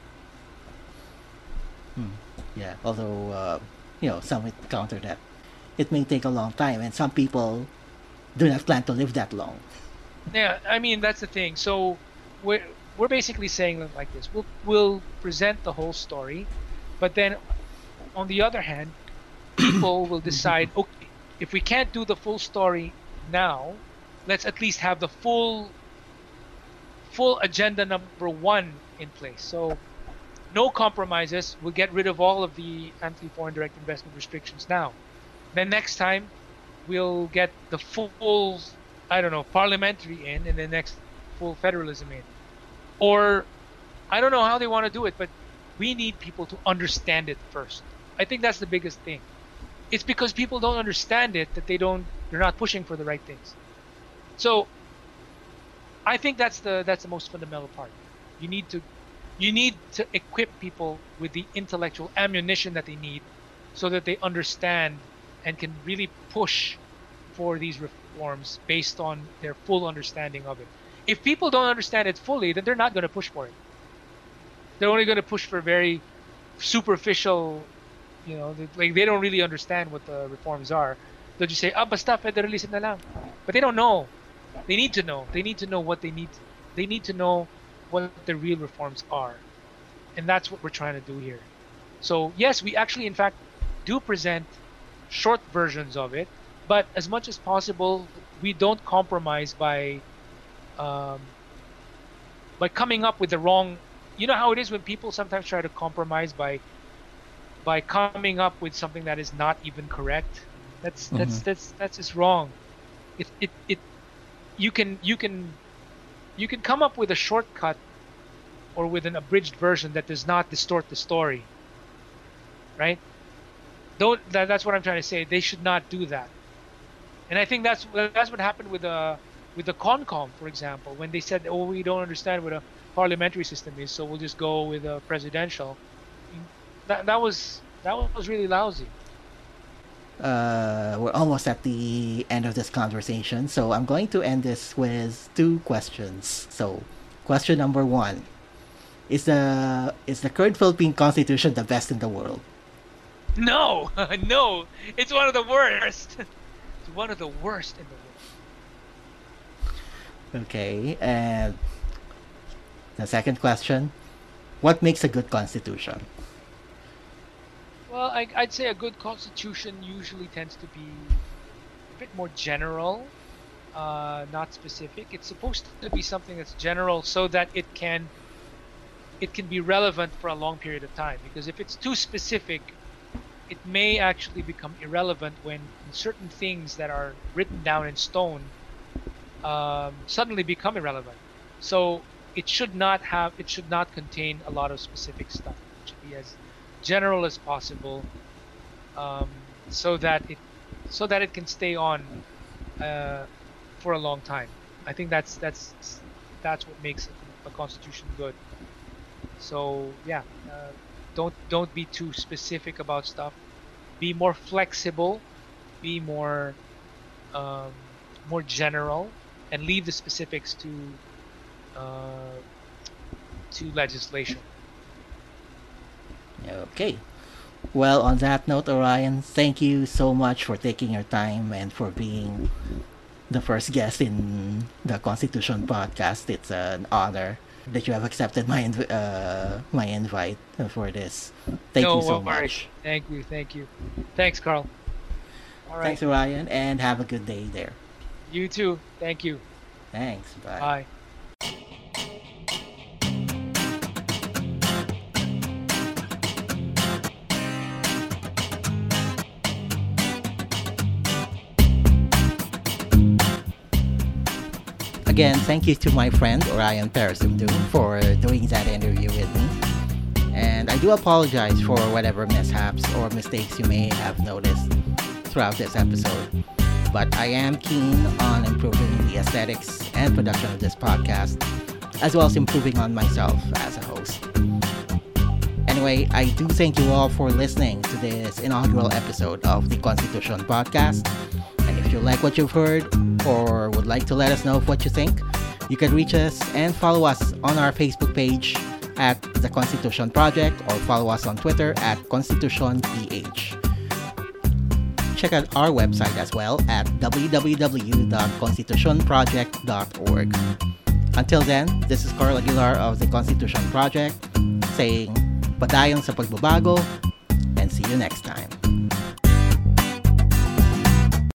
Hmm. Yeah, although uh, you know some would counter that it may take a long time, and some people do not plan to live that long. Yeah, I mean that's the thing. So we're we're basically saying like this. We'll we'll present the whole story, but then on the other hand, people will decide. Okay, if we can't do the full story now, let's at least have the full full agenda number one in place. So no compromises. We'll get rid of all of the anti-foreign direct investment restrictions now. Then next time, we'll get the full, I don't know, parliamentary in, and the next full federalism in. Or, I don't know how they want to do it, but we need people to understand it first. I think that's the biggest thing. It's because people don't understand it that they don't, they're not pushing for the right things. So, I think that's the that's the most fundamental part. You need to you need to equip people with the intellectual ammunition that they need so that they understand and can really push for these reforms based on their full understanding of it. If people don't understand it fully, then they're not going to push for it. They're only going to push for very superficial, you know, like they don't really understand what the reforms are. They'll just say, "Ah, basta federalism na lang," but they don't know. They need to know. They need to know what they need. They need to know what the real reforms are, and that's what we're trying to do here. So yes, we actually, in fact, do present short versions of it, but as much as possible, we don't compromise by um, by coming up with the wrong. You know how it is when people sometimes try to compromise by by coming up with something that is not even correct. That's mm-hmm. that's that's that's just wrong. It it it you can you can you can come up with a shortcut or with an abridged version that does not distort the story. Right? Don't that, that's what I'm trying to say. They should not do that. And I think that's that's what happened with the uh, with the Concom, for example, when they said, "Oh, we don't understand what a parliamentary system is, so we'll just go with a presidential." That that was that was really lousy uh, we're almost at the end of this conversation, so I'm going to end this with two questions. So, question number one: Is the is the current Philippine Constitution the best in the world? No, no, it's one of the worst. It's one of the worst in the world. Okay, and the second question: What makes a good constitution? Well, I, would say a good constitution usually tends to be a bit more general, uh, not specific. It's supposed to be something that's general so that it can it can be relevant for a long period of time. Because if it's too specific, it may actually become irrelevant when certain things that are written down in stone um, suddenly become irrelevant. So it should not have it should not contain a lot of specific stuff. It should be as general as possible, um, so that it so that it can stay on uh, for a long time. I think that's that's that's what makes a constitution good. So yeah, uh, don't don't be too specific about stuff. Be more flexible. Be more um, more general, and leave the specifics to uh, to legislation. Okay. Well, on that note, Orion, thank you so much for taking your time and for being the first guest in the Konstitusyon podcast. It's an honor that you have accepted my inv- uh, my invite for this. Thank no, you so much. Thank you, thank you. Thanks, Karl. All right. Thanks, Orion, and have a good day there. You too. Thank you. Thanks. Bye. Bye. Again, thank you to my friend Orion Perez Dumdum for doing that interview with me. And I do apologize for whatever mishaps or mistakes you may have noticed throughout this episode. But I am keen on improving the aesthetics and production of this podcast, as well as improving on myself as a host. Anyway, I do thank you all for listening to this inaugural episode of the Konstitusyon Podcast. If you like what you've heard, or would like to let us know what you think, you can reach us and follow us on our Facebook page at the Konstitusyon Project or follow us on Twitter at KonstitusyonPH. Check out our website as well at www.konstitusyonproject.org. Until then, this is Karl Aguilar of the Konstitusyon Project saying, Padayon sa pagbabago and see you next time.